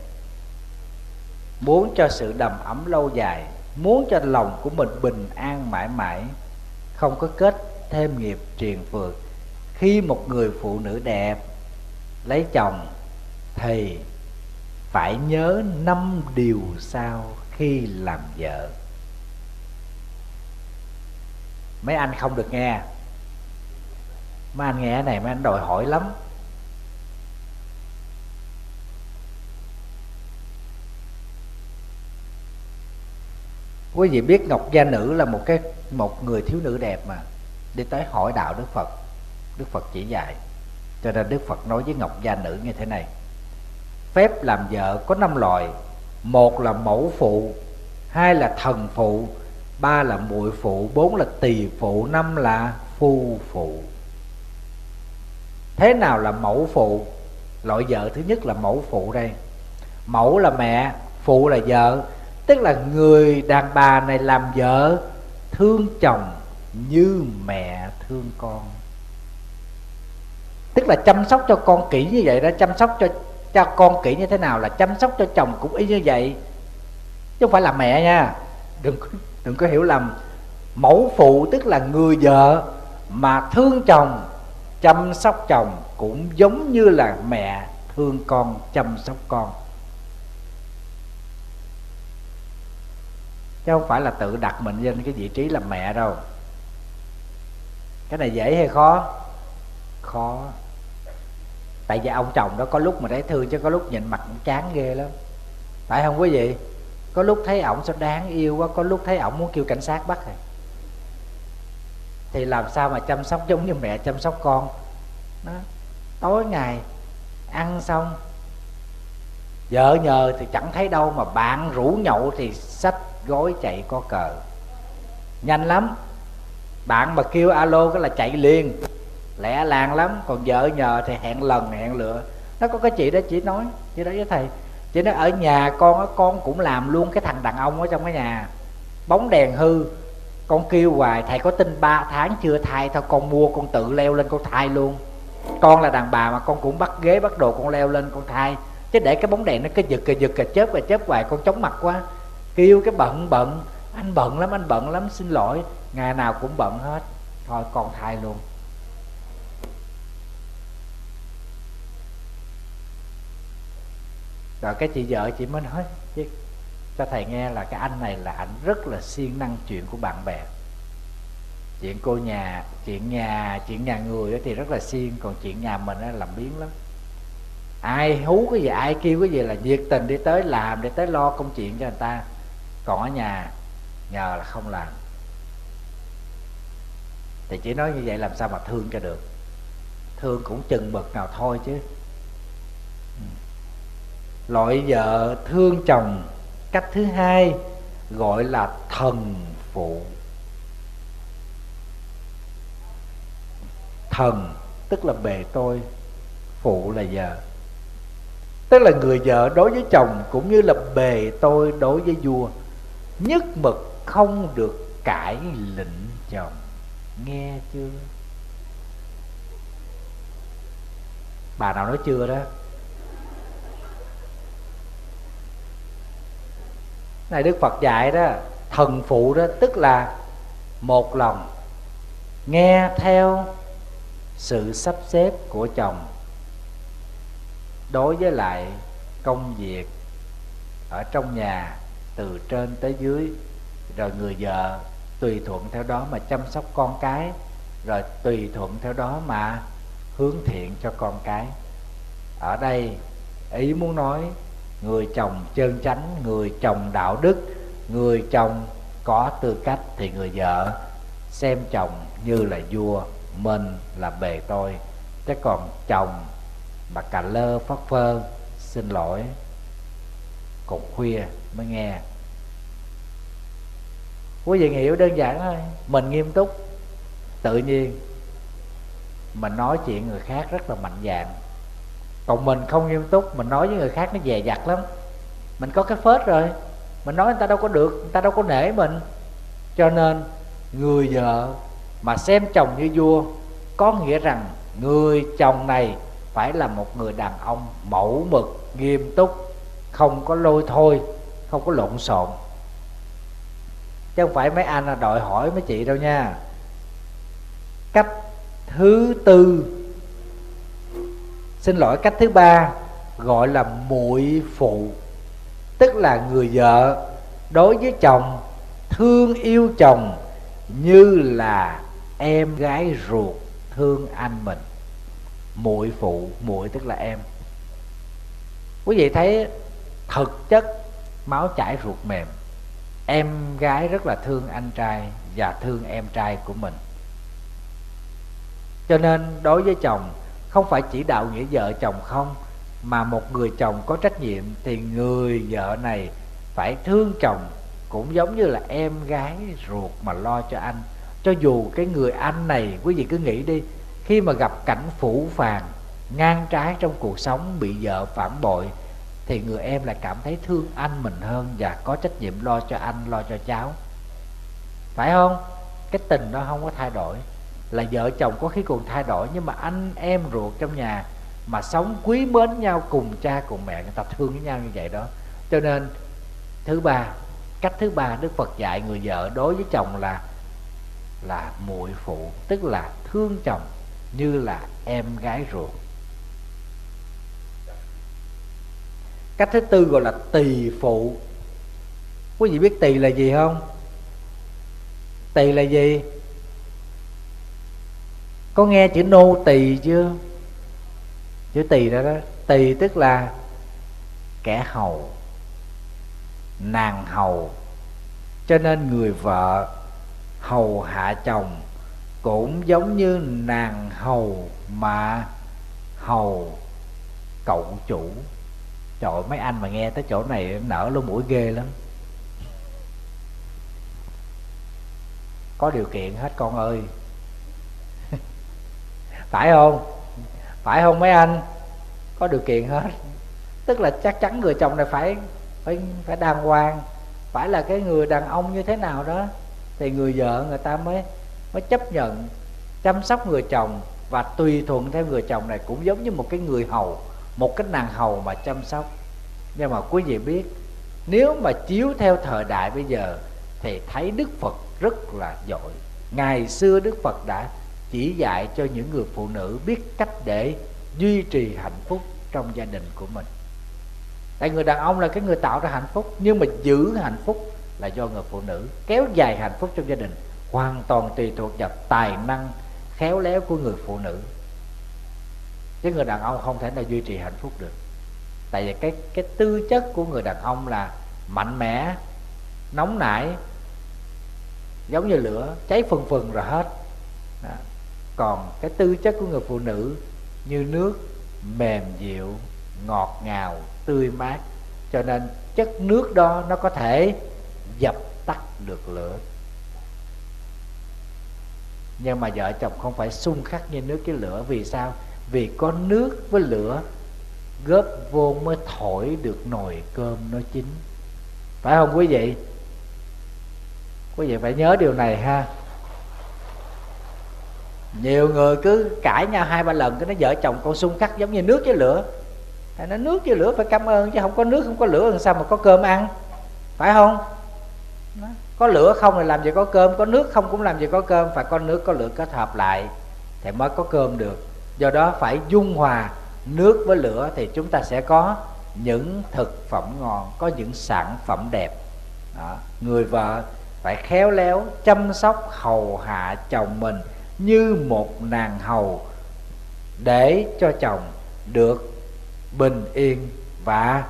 muốn cho sự đầm ấm lâu dài, muốn cho lòng của mình bình an mãi mãi, không có kết thêm nghiệp triền phượt khi một người phụ nữ đẹp lấy chồng, thì phải nhớ năm điều sau khi làm vợ mấy anh không được nghe. Mấy anh nghe này, mấy anh đòi hỏi lắm. Quý vị biết ngọc gia nữ là một cái, một người thiếu nữ đẹp mà. Đi tới hỏi đạo đức phật đức phật chỉ dạy. Cho nên đức phật nói với ngọc gia nữ như thế này. Phép làm vợ có năm loại một là mẫu phụ, hai là thần phụ ba là muội phụ, bốn là tỳ phụ, năm là phu phụ. Thế nào là mẫu phụ? Loại vợ thứ nhất là mẫu phụ đây. Mẫu là mẹ, phụ là vợ. Tức là người đàn bà này làm vợ, thương chồng như mẹ thương con. Tức là chăm sóc cho con kỹ như vậy đó, chăm sóc cho cho con kỹ như thế nào là chăm sóc cho chồng cũng y như vậy. Chứ không phải là mẹ nha. Đừng đừng có hiểu lầm. Mẫu phụ tức là người vợ mà thương chồng, chăm sóc chồng cũng giống như là mẹ thương con, chăm sóc con. Chứ không phải là tự đặt mình lên cái vị trí làm mẹ đâu. Cái này dễ hay khó? Khó. Tại vì ông chồng đó có lúc mà thấy thương chứ có lúc nhìn mặt cũng chán ghê lắm. Phải không quý vị? Có lúc thấy ổng sao đáng yêu quá, có lúc thấy ổng muốn kêu cảnh sát bắt rồi thì làm sao mà chăm sóc giống như mẹ chăm sóc con? Đó. tối ngày ăn xong, vợ nhờ thì chẳng thấy đâu mà bạn rủ nhậu thì sách gối chạy có cờ. Nhanh lắm, bạn mà kêu alo cái là chạy liền. Lẹ làng lắm, còn vợ nhờ thì hẹn lần hẹn lựa. Nó có cái chị đó chỉ nói, chị đó với thầy chứ nó ở nhà con con cũng làm luôn cái thằng đàn ông ở trong cái nhà. Bóng đèn hư, con kêu hoài, thầy có tin 3 tháng chưa thai thôi, con mua, con tự leo lên con thai luôn. Con là đàn bà mà con cũng bắt ghế, bắt đồ con leo lên con thai chứ để cái bóng đèn nó cứ giật cái giật cái chớp cái chớp hoài, con chóng mặt quá. Kêu cái bận bận. Anh bận lắm, anh bận lắm, xin lỗi. Ngày nào cũng bận hết. Thôi, con thai luôn. Rồi cái chị vợ chị mới nói chứ cho thầy nghe là cái anh này là anh rất là siêng năng chuyện của bạn bè. Chuyện cô nhà, chuyện nhà chuyện nhà người thì rất là siêng, còn chuyện nhà mình là làm biến lắm. Ai hú cái gì, ai kêu cái gì là nhiệt tình đi tới làm, để tới lo công chuyện cho người ta. Còn ở nhà, nhờ là không làm. Thì chỉ nói như vậy làm sao mà thương cho được. Thương cũng chừng mực nào thôi chứ loại vợ thương chồng, cách thứ hai gọi là thần phụ. Thần, tức là bề tôi, phụ là vợ. Tức là người vợ đối với chồng cũng như là bề tôi đối với vua. Nhất mực không được cãi lệnh chồng. Nghe chưa? Bà nào nói chưa đó? Này, đức phật dạy đó, thần phụ đó, tức là một lòng nghe theo sự sắp xếp của chồng đối với lại công việc ở trong nhà từ trên tới dưới. Rồi người vợ tùy thuận theo đó mà chăm sóc con cái, rồi tùy thuận theo đó mà hướng thiện cho con cái. Ở đây ý muốn nói người chồng chân chánh, người chồng đạo đức, người chồng có tư cách thì người vợ. Xem chồng như là vua, mình là bề tôi. Chứ còn chồng mà cà lơ phất phơ, xin lỗi. Cục khuya mới nghe. Quý vị hiểu đơn giản thôi, mình nghiêm túc, tự nhiên mình nói chuyện người khác rất là mạnh dạng còn mình không nghiêm túc, mình nói với người khác nó dè dặt lắm. Mình có cái phết rồi. Mình nói người ta đâu có được, người ta đâu có nể mình. Cho nên, người vợ mà xem chồng như vua, có nghĩa rằng người chồng này phải là một người đàn ông mẫu mực, nghiêm túc, không có lôi thôi, không có lộn xộn. Chứ không phải mấy anh là đòi hỏi mấy chị đâu nha. Cách thứ tư xin lỗi cách thứ ba, gọi là muội phụ, tức là người vợ đối với chồng, thương yêu chồng như là em gái ruột thương anh mình. Muội phụ, muội tức là em. Quý vị thấy thực chất máu chảy ruột mềm. Em gái rất là thương anh trai và thương em trai của mình. Cho nên đối với chồng không phải chỉ đạo nghĩa vợ chồng không, mà một người chồng có trách nhiệm thì người vợ này phải thương chồng, cũng giống như là em gái ruột mà lo cho anh. Cho dù cái người anh này, quý vị cứ nghĩ đi, khi mà gặp cảnh phủ phàng, ngang trái trong cuộc sống, bị vợ phản bội, thì người em lại cảm thấy thương anh mình hơn và có trách nhiệm lo cho anh, lo cho cháu. Phải không? Cái tình đó không có thay đổi là vợ chồng có khi còn thay đổi, nhưng mà anh em ruột trong nhà mà sống quý mến nhau, cùng cha, cùng mẹ, người ta thương với nhau như vậy đó. Cho nên, thứ ba, cách thứ ba đức phật dạy người vợ đối với chồng là là muội phụ, tức là thương chồng như là em gái ruột. Cách thứ tư gọi là tỳ phụ. Quý vị biết tỳ là gì không? Tỳ là gì? Có nghe chữ nô tỳ chưa? Chữ tỳ đó đó. Tỳ tức là kẻ hầu, nàng hầu. Cho nên người vợ hầu hạ chồng cũng giống như nàng hầu mà hầu cậu chủ. Trời, mấy anh mà nghe tới chỗ này nở lỗ mũi ghê lắm. Có điều kiện hết con ơi phải không? Phải không mấy anh? Có điều kiện hết. Tức là chắc chắn người chồng này phải phải phải đàng hoàng. Phải là cái người đàn ông như thế nào đó, thì người vợ người ta mới mới chấp nhận, chăm sóc người chồng. Và tùy thuận theo người chồng này cũng giống như một cái người hầu, một cái nàng hầu mà chăm sóc. Nhưng mà quý vị biết, nếu mà chiếu theo thời đại bây giờ, thì thấy đức phật rất là giỏi. Ngày xưa đức phật đã chỉ dạy cho những người phụ nữ biết cách để duy trì hạnh phúc trong gia đình của mình. Tại người đàn ông là cái người tạo ra hạnh phúc, nhưng mà giữ hạnh phúc là do người phụ nữ kéo dài hạnh phúc trong gia đình, hoàn toàn tùy thuộc vào tài năng khéo léo của người phụ nữ. Chứ người đàn ông không thể nào duy trì hạnh phúc được. Tại vì cái cái tư chất của người đàn ông là mạnh mẽ, nóng nảy, giống như lửa, cháy phừng phừng rồi hết. Đó còn cái tư chất của người phụ nữ như nước, mềm dịu, ngọt ngào, tươi mát. Cho nên chất nước đó nó có thể dập tắt được lửa. Nhưng mà vợ chồng không phải xung khắc như nước với lửa. Vì sao? Vì có nước với lửa góp vô mới thổi được nồi cơm nó chín. Phải không quý vị? Quý vị phải nhớ điều này ha nhiều người cứ cãi nhau hai ba lần, cái nó vợ chồng con xung khắc giống như nước với lửa. Tại nó nước với lửa phải cảm ơn, chứ không có nước, không có lửa làm sao mà có cơm ăn. Phải không? Có lửa không thì làm gì có cơm, có nước không cũng làm gì có cơm phải có nước có lửa kết hợp lại thì mới có cơm được. Do đó phải dung hòa nước với lửa thì chúng ta sẽ có những thực phẩm ngon, có những sản phẩm đẹp. Đó. người vợ phải khéo léo chăm sóc hầu hạ chồng mình như một nàng hầu để cho chồng được bình yên và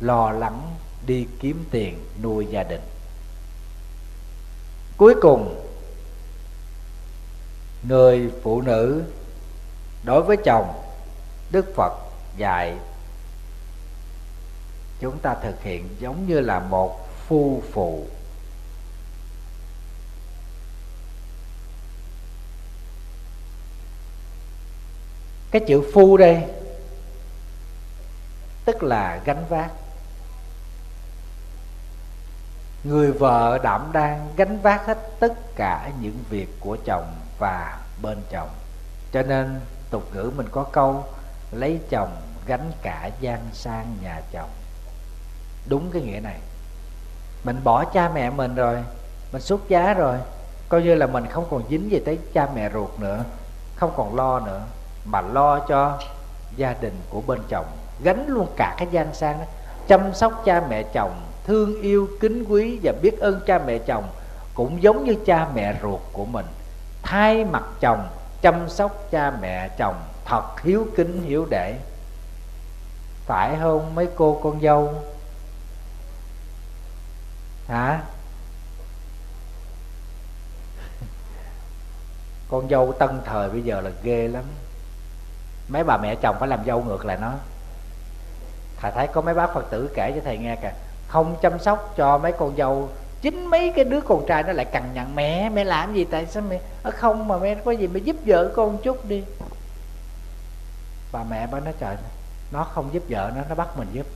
lo lắng đi kiếm tiền nuôi gia đình. Cuối cùng, người phụ nữ đối với chồng, đức phật dạy, chúng ta thực hiện giống như là một phu phụ. Cái chữ phu đây tức là gánh vác. Người vợ đảm đang gánh vác hết tất cả những việc của chồng và bên chồng. Cho nên tục ngữ mình có câu, lấy chồng gánh cả gian sang nhà chồng. Đúng cái nghĩa này. Mình bỏ cha mẹ mình rồi, mình xuất giá rồi, coi như là mình không còn dính gì tới cha mẹ ruột nữa, không còn lo nữa mà lo cho gia đình của bên chồng, gánh luôn cả cái gian sang đó. chăm sóc cha mẹ chồng, thương yêu, kính quý và biết ơn cha mẹ chồng cũng giống như cha mẹ ruột của mình. Thay mặt chồng, chăm sóc cha mẹ chồng thật hiếu kính, hiếu để. Phải không mấy cô con dâu? Hả? [laughs] Con dâu tân thời bây giờ là ghê lắm mấy bà mẹ chồng phải làm dâu ngược lại nó. Thầy thấy có mấy bác phật tử kể cho thầy nghe kìa, không chăm sóc cho mấy con dâu, chính mấy cái đứa con trai nó lại cằn nhằn, mẹ mẹ làm gì tại sao mẹ? Ở không mà mẹ, có gì mẹ giúp vợ con chút đi. Bà mẹ bà nói, trời, nó không giúp vợ nó nó bắt mình giúp.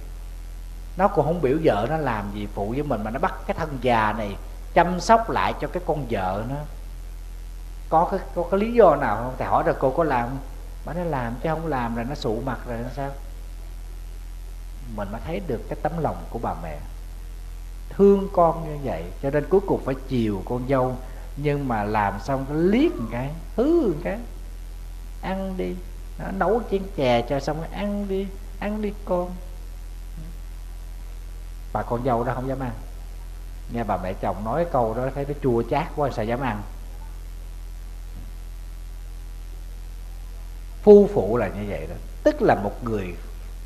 Nó cũng không biểu vợ nó làm gì phụ với mình mà nó bắt cái thân già này chăm sóc lại cho cái con vợ nó. Có cái có cái lý do nào không? Thầy hỏi rồi, cô có làm bà nó làm chứ không làm rồi nó sụ mặt rồi nó sao? Mình mới thấy được cái tấm lòng của bà mẹ. Thương con như vậy, cho nên cuối cùng phải chiều con dâu. Nhưng mà làm xong cái liếc một cái, hứ một cái, ăn đi. Nó nấu chén chè cho xong rồi ăn đi ăn đi con. Bà con dâu đó không dám ăn. Nghe bà mẹ chồng nói câu đó, thấy nó chua chát quá, sao dám ăn? Phu phụ là như vậy đó. Tức là một người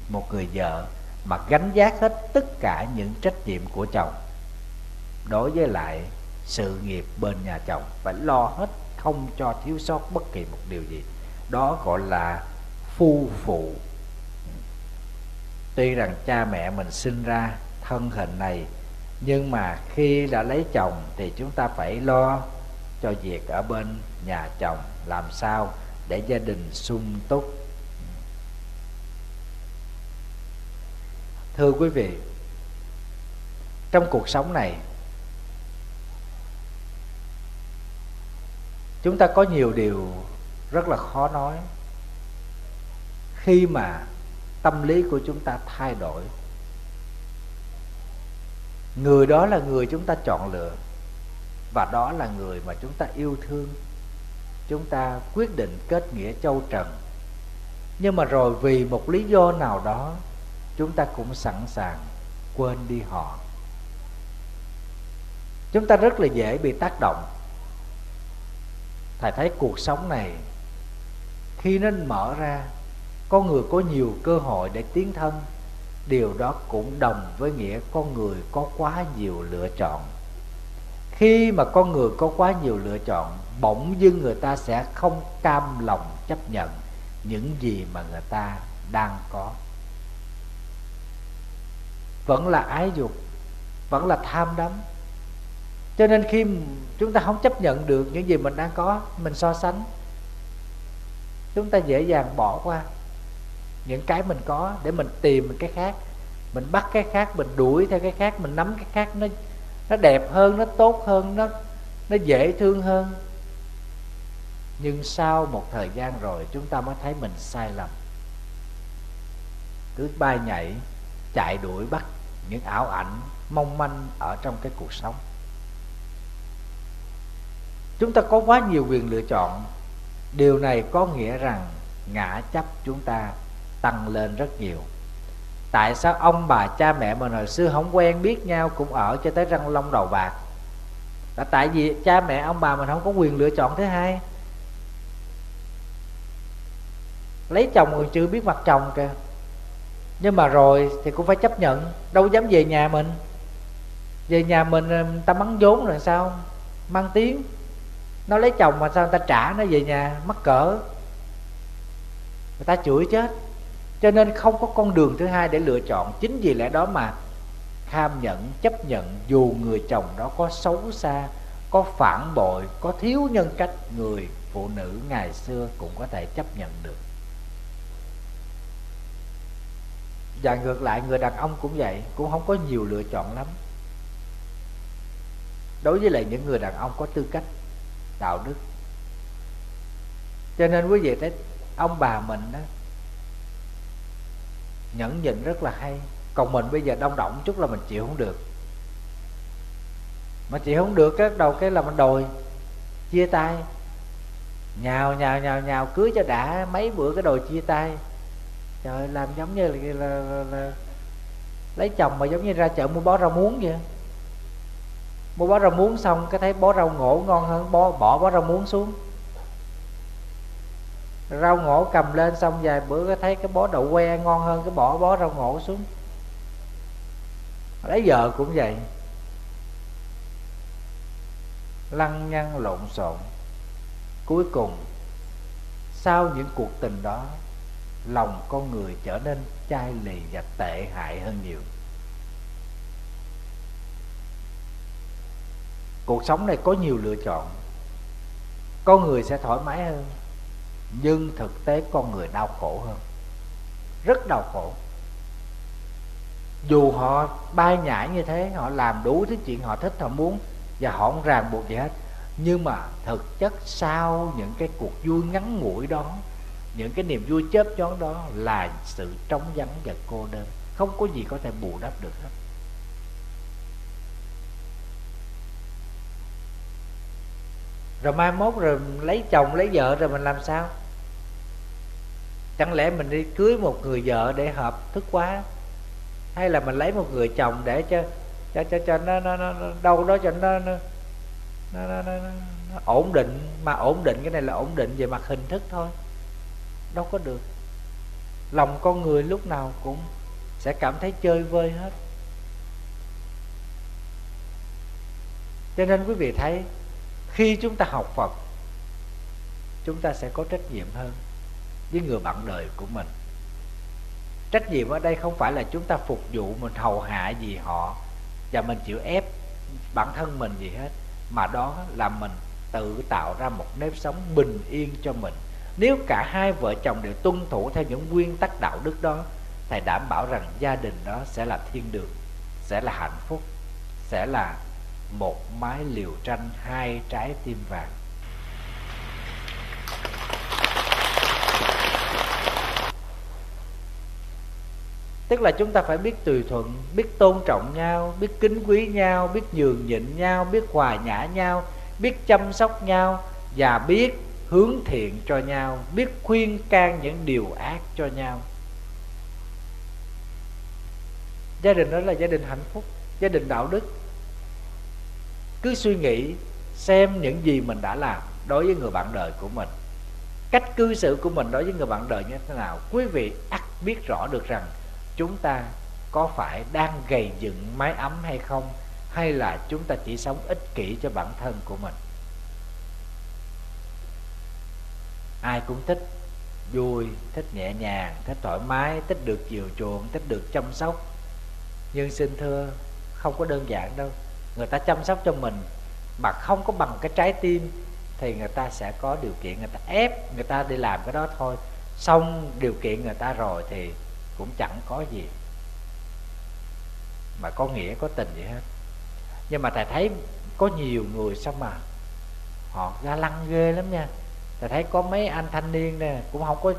một người vợ mà gánh vác hết tất cả những trách nhiệm của chồng. Đối với lại sự nghiệp bên nhà chồng phải lo hết, không cho thiếu sót bất kỳ một điều gì. Đó gọi là phu phụ. Tuy rằng cha mẹ mình sinh ra thân hình này, nhưng mà khi đã lấy chồng thì chúng ta phải lo cho việc ở bên nhà chồng làm sao để gia đình sung túc. Thưa quý vị, trong cuộc sống này, chúng ta có nhiều điều rất là khó nói. Khi mà tâm lý của chúng ta thay đổi, người đó là người chúng ta chọn lựa và đó là người mà chúng ta yêu thương chúng ta quyết định kết nghĩa châu trần. Nhưng mà rồi vì một lý do nào đó, chúng ta cũng sẵn sàng quên đi họ. Chúng ta rất là dễ bị tác động. Thầy thấy cuộc sống này, khi nó mở ra, con người có nhiều cơ hội để tiến thân. Điều đó cũng đồng với nghĩa con người có quá nhiều lựa chọn. Khi mà con người có quá nhiều lựa chọn bỗng dưng người ta sẽ không cam lòng chấp nhận những gì mà người ta đang có. Vẫn là ái dục, vẫn là tham đắm. Cho nên khi chúng ta không chấp nhận được những gì mình đang có, mình so sánh, chúng ta dễ dàng bỏ qua những cái mình có để mình tìm cái khác, mình bắt cái khác, mình đuổi theo cái khác, mình nắm cái khác, nó nó đẹp hơn, nó tốt hơn, nó nó dễ thương hơn nhưng sau một thời gian rồi, chúng ta mới thấy mình sai lầm. Cứ bay nhảy, chạy đuổi bắt những ảo ảnh mong manh ở trong cái cuộc sống. Chúng ta có quá nhiều quyền lựa chọn. Điều này có nghĩa rằng ngã chấp chúng ta tăng lên rất nhiều. Tại sao ông bà cha mẹ mình hồi xưa không quen biết nhau cũng ở cho tới răng long đầu bạc? Là tại vì cha mẹ ông bà mình không có quyền lựa chọn thứ hai. Lấy chồng còn chưa biết mặt chồng kìa. Nhưng mà rồi thì cũng phải chấp nhận, đâu dám về nhà mình. Về nhà mình ờ, ta mắng vốn rồi sao? Mang tiếng. Nó lấy chồng mà sao người ta trả nó về nhà, mắc cỡ. Người ta chửi chết. Cho nên không có con đường thứ hai để lựa chọn. Chính vì lẽ đó mà tham nhận, chấp nhận dù người chồng đó có xấu xa, có phản bội, có thiếu nhân cách, người phụ nữ ngày xưa cũng có thể chấp nhận được. Và ngược lại, người đàn ông cũng vậy, cũng không có nhiều lựa chọn lắm. Đối với lại những người đàn ông có tư cách, đạo đức. Cho nên quý vị thấy, ông bà mình đó, nhẫn nhịn rất là hay. Còn mình bây giờ đông động chút là mình chịu không được. Mà chịu không được cái đầu cái là mình đòi, chia tay. Nhào nhào nhào nhào, cưới cho đã mấy bữa cái đòi chia tay trời làm giống như là, là, là, là lấy chồng mà giống như ra chợ mua bó rau muống vậy. Mua bó rau muống xong cái thấy bó rau ngổ ngon hơn bó bỏ bó rau muống xuống. Rau ngổ cầm lên xong vài bữa cái thấy cái bó đậu que ngon hơn cái bỏ bó rau ngổ xuống. Lấy vợ cũng vậy. Lăng nhăng lộn xộn. Cuối cùng sau những cuộc tình đó lòng con người trở nên chai lì và tệ hại hơn nhiều. Cuộc sống này có nhiều lựa chọn. Con người sẽ thoải mái hơn, nhưng thực tế con người đau khổ hơn. Rất đau khổ. Dù họ bay nhảy như thế, họ làm đủ thứ chuyện họ thích, họ muốn và họ không ràng buộc gì hết. Nhưng mà thực chất sau những cái cuộc vui ngắn ngủi đó những cái niềm vui chớp nhoáng đó là sự trống vắng và cô đơn. Không có gì có thể bù đắp được hết. Rồi mai mốt rồi lấy chồng lấy vợ rồi mình làm sao? Chẳng lẽ mình đi cưới một người vợ để hợp thức quá? Hay là mình lấy một người chồng để cho cho cho cho nó nó, nó đâu đó cho nó nó, nó, nó, nó, nó ổn định? Mà ổn định cái này là ổn định về mặt hình thức thôi đâu có được. Lòng con người lúc nào cũng sẽ cảm thấy chơi vơi hết. Cho nên quý vị thấy, khi chúng ta học phật, chúng ta sẽ có trách nhiệm hơn với người bạn đời của mình. Trách nhiệm ở đây không phải là chúng ta phục vụ mình, hầu hạ gì họ và mình chịu ép bản thân mình gì hết, mà đó là mình tự tạo ra một nếp sống bình yên cho mình nếu cả hai vợ chồng đều tuân thủ theo những nguyên tắc đạo đức đó, thầy đảm bảo rằng gia đình đó sẽ là thiên đường, sẽ là hạnh phúc, sẽ là một mái liều tranh hai trái tim vàng. Tức là chúng ta phải biết tùy thuận, biết tôn trọng nhau, biết kính quý nhau, biết nhường nhịn nhau, biết hòa nhã nhau, biết chăm sóc nhau và biết hướng thiện cho nhau, biết khuyên can những điều ác cho nhau. Gia đình đó là gia đình hạnh phúc, gia đình đạo đức. Cứ suy nghĩ xem những gì mình đã làm đối với người bạn đời của mình. Cách cư xử của mình đối với người bạn đời như thế nào, quý vị ắt biết rõ được rằng chúng ta có phải đang gầy dựng mái ấm hay không, hay là chúng ta chỉ sống ích kỷ cho bản thân của mình? Ai cũng thích vui, thích nhẹ nhàng, thích thoải mái, thích được chiều chuộng, thích được chăm sóc. Nhưng xin thưa, không có đơn giản đâu. Người ta chăm sóc cho mình mà không có bằng cái trái tim thì người ta sẽ có điều kiện người ta ép người ta đi làm cái đó thôi. Xong điều kiện người ta rồi thì cũng chẳng có gì mà có nghĩa, có tình gì hết. Nhưng mà thầy thấy có nhiều người sao mà họ ga lăng ghê lắm nha thầy thấy có mấy anh thanh niên nè, cũng không có,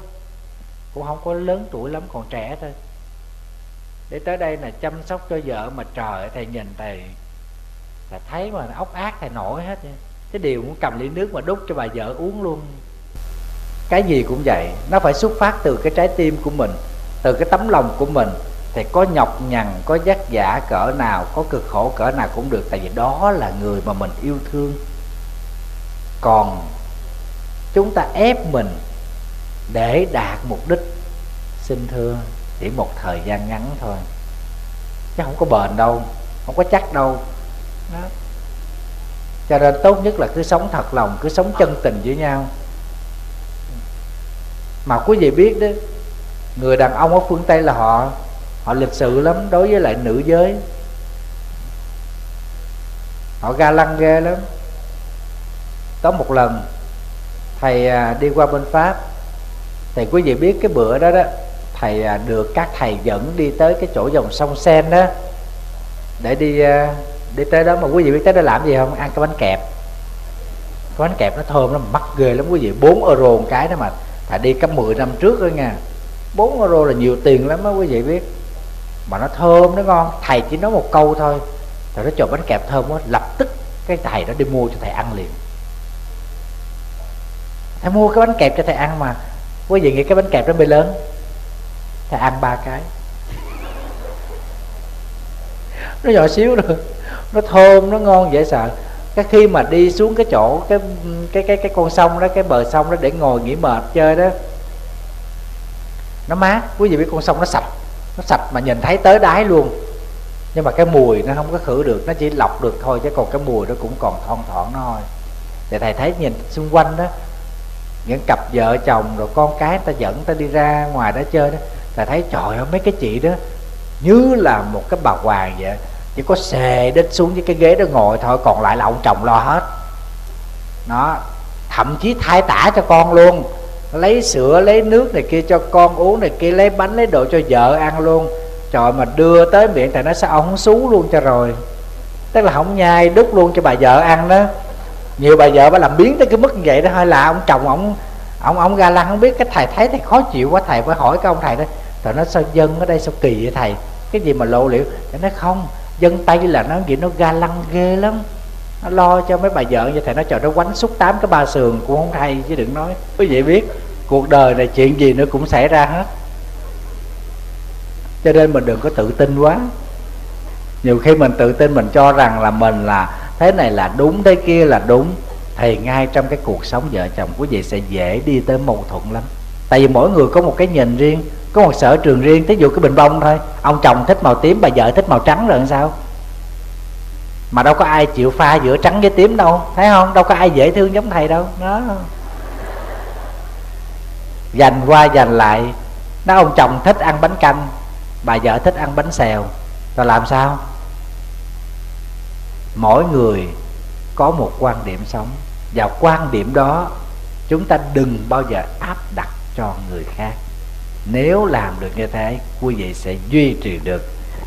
cũng không có lớn tuổi lắm, còn trẻ thôi. Để tới đây là chăm sóc cho vợ mà trời, thầy nhìn thầy là thấy mà ốc ác thầy nổi hết nha. Cái điều muốn cầm ly nước mà đút cho bà vợ uống luôn. Cái gì cũng vậy, nó phải xuất phát từ cái trái tim của mình, từ cái tấm lòng của mình. Thì có nhọc nhằn, có vất vả cỡ nào, có cực khổ cỡ nào cũng được, tại vì đó là người mà mình yêu thương. Còn chúng ta ép mình để đạt mục đích xin thưa chỉ một thời gian ngắn thôi. Chứ không có bền đâu không có chắc đâu. Đó. cho nên tốt nhất là cứ sống thật lòng cứ sống chân tình với nhau. Mà quý vị biết đó người đàn ông ở phương tây là họ họ lịch sự lắm đối với lại nữ giới. Họ ga lăng ghê lắm. Có một lần thầy à, đi qua bên pháp. Thì quý vị biết cái bữa đó đó, thầy à, được các thầy dẫn đi tới cái chỗ dòng sông sen đó để đi à, đi tới đó. Mà quý vị biết tới đó làm gì không? Ăn cái bánh kẹp. Cái bánh kẹp nó thơm lắm, mắc ghê lắm. Quý vị 4 euro một cái đó mà thầy đi cấp 10 năm trước đó nha. 4 euro là nhiều tiền lắm đó quý vị biết. Mà nó thơm, nó ngon. Thầy chỉ nói một câu thôi. Rồi nó cho bánh kẹp thơm quá. Lập tức cái thầy đó đi mua cho thầy ăn liền thầy mua cái bánh kẹp cho thầy ăn mà. Quý vị nghĩ cái bánh kẹp nó bị lớn. Thầy ăn ba cái. [laughs] Nó nhỏ xíu rồi nó thơm, nó ngon, dễ sợ. Cái khi mà đi xuống cái chỗ, cái cái cái cái con sông đó, cái bờ sông đó để ngồi nghỉ mệt chơi đó, nó mát. Quý vị biết con sông nó sạch. Nó sạch mà nhìn thấy tới đáy luôn. Nhưng mà cái mùi nó không có khử được. Nó chỉ lọc được thôi, chứ còn cái mùi nó cũng còn thon thoảng nó thôi. Thì thầy thấy nhìn xung quanh đó những cặp vợ chồng rồi con cái ta dẫn ta đi ra ngoài đó chơi đó, ta thấy trời ơi, mấy cái chị đó như là một cái bà hoàng vậy. Chỉ có xề đến xuống với cái ghế đó ngồi thôi, còn lại là ông chồng lo hết. Nó thậm chí thay tả cho con luôn. Lấy sữa, lấy nước này kia cho con uống này kia, lấy bánh, lấy đồ cho vợ ăn luôn. Trời mà đưa tới miệng thì nó sẽ ông xuống xú luôn cho rồi. Tức là không nhai đút luôn cho bà vợ ăn đó nhiều bà vợ bà làm biến tới cái mức như vậy đó, hơi là ông chồng ông ông ông ga lăng không biết, cái thầy thấy thầy khó chịu quá, thầy phải hỏi cái ông thầy đó rồi nó sao dân ở đây sao kỳ vậy thầy? Cái gì mà lộ liễu? Thì nói, không, dân tây là nó gì nó ga lăng ghê lắm. Nó lo cho mấy bà vợ như thầy nó chờ nó quánh xúc tám cái ba sườn cũng không hay chứ đừng nói. Quý vị biết, cuộc đời này chuyện gì nó cũng xảy ra hết. Cho nên mình đừng có tự tin quá. Nhiều khi mình tự tin mình cho rằng là mình là thế này là đúng, thế kia là đúng. Thì ngay trong cái cuộc sống vợ chồng quý vị sẽ dễ đi tới mâu thuẫn lắm. Tại vì mỗi người có một cái nhìn riêng, có một sở trường riêng, thí dụ cái bình bông thôi. Ông chồng thích màu tím, bà vợ thích màu trắng rồi làm sao? Mà đâu có ai chịu pha giữa trắng với tím đâu, thấy không? Đâu có ai dễ thương giống thầy đâu, đó. Dành qua dành lại. Nó ông chồng thích ăn bánh canh, bà vợ thích ăn bánh xèo, rồi làm sao? Mỗi người có một quan điểm sống. Và quan điểm đó chúng ta đừng bao giờ áp đặt cho người khác. Nếu làm được như thế, quý vị sẽ duy trì được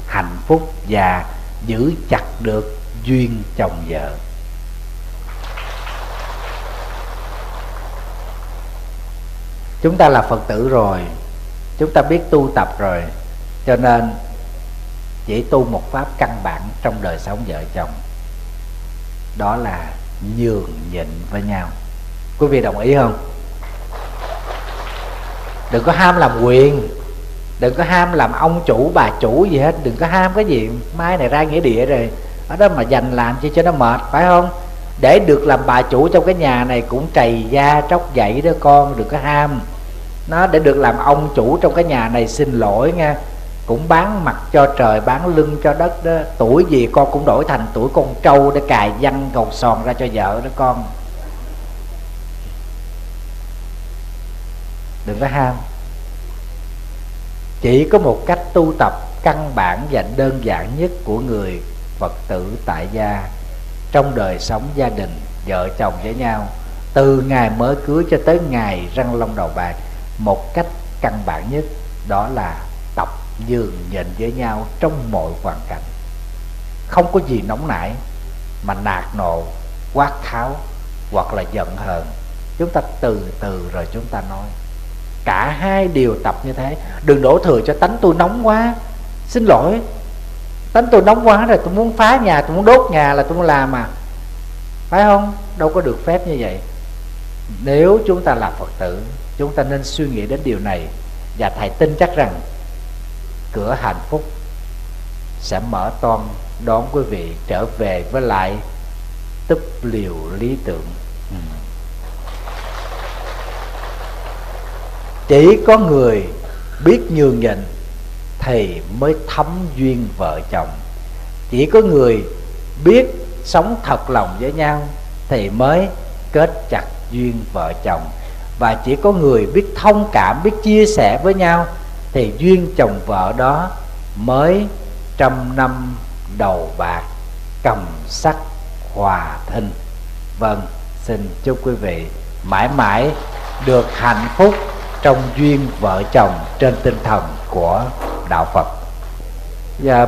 hạnh phúc và giữ chặt được duyên chồng vợ. Chúng ta là phật tử rồi, chúng ta biết tu tập rồi, cho nên chỉ tu một pháp căn bản trong đời sống vợ chồng đó là nhường nhịn với nhau. Quý vị đồng ý không? Đừng có ham làm quyền. Đừng có ham làm ông chủ, bà chủ gì hết. Đừng có ham cái gì. Mai này ra nghĩa địa rồi. Ở đó mà dành làm chi cho nó mệt, phải không? Để được làm bà chủ trong cái nhà này cũng trầy da, tróc dậy đó con, đừng có ham. Nó để được làm ông chủ trong cái nhà này xin lỗi nha cũng bán mặt cho trời, bán lưng cho đất đó. Tuổi gì con cũng đổi thành tuổi con trâu để cài văn gầu sòn ra cho vợ đó con. Đừng có ham. Chỉ có một cách tu tập căn bản và đơn giản nhất của người phật tử tại gia. Trong đời sống gia đình, vợ chồng với nhau, từ ngày mới cưới cho tới ngày răng long đầu bạc, một cách căn bản nhất đó là nhường nhịn với nhau trong mọi hoàn cảnh. Không có gì nóng nảy mà nạt nộ, quát tháo hoặc là giận hờn. Chúng ta từ từ rồi chúng ta nói. Cả hai điều tập như thế. Đừng đổ thừa cho tánh tôi nóng quá. Xin lỗi. Tánh tôi nóng quá rồi tôi muốn phá nhà, tôi muốn đốt nhà là tôi muốn làm mà phải không? Đâu có được phép như vậy. Nếu chúng ta là phật tử, chúng ta nên suy nghĩ đến điều này. Và thầy tin chắc rằng cửa hạnh phúc sẽ mở toan đón quý vị trở về với lại túp liều lý tưởng. Ừ. chỉ có người biết nhường nhịn thì mới thấm duyên vợ chồng. Chỉ có người biết sống thật lòng với nhau thì mới kết chặt duyên vợ chồng. Và chỉ có người biết thông cảm biết chia sẻ với nhau thì duyên chồng vợ đó mới trăm năm đầu bạc, cầm sắc hòa thình vâng xin chúc quý vị mãi mãi được hạnh phúc trong duyên vợ chồng trên tinh thần của đạo phật. Và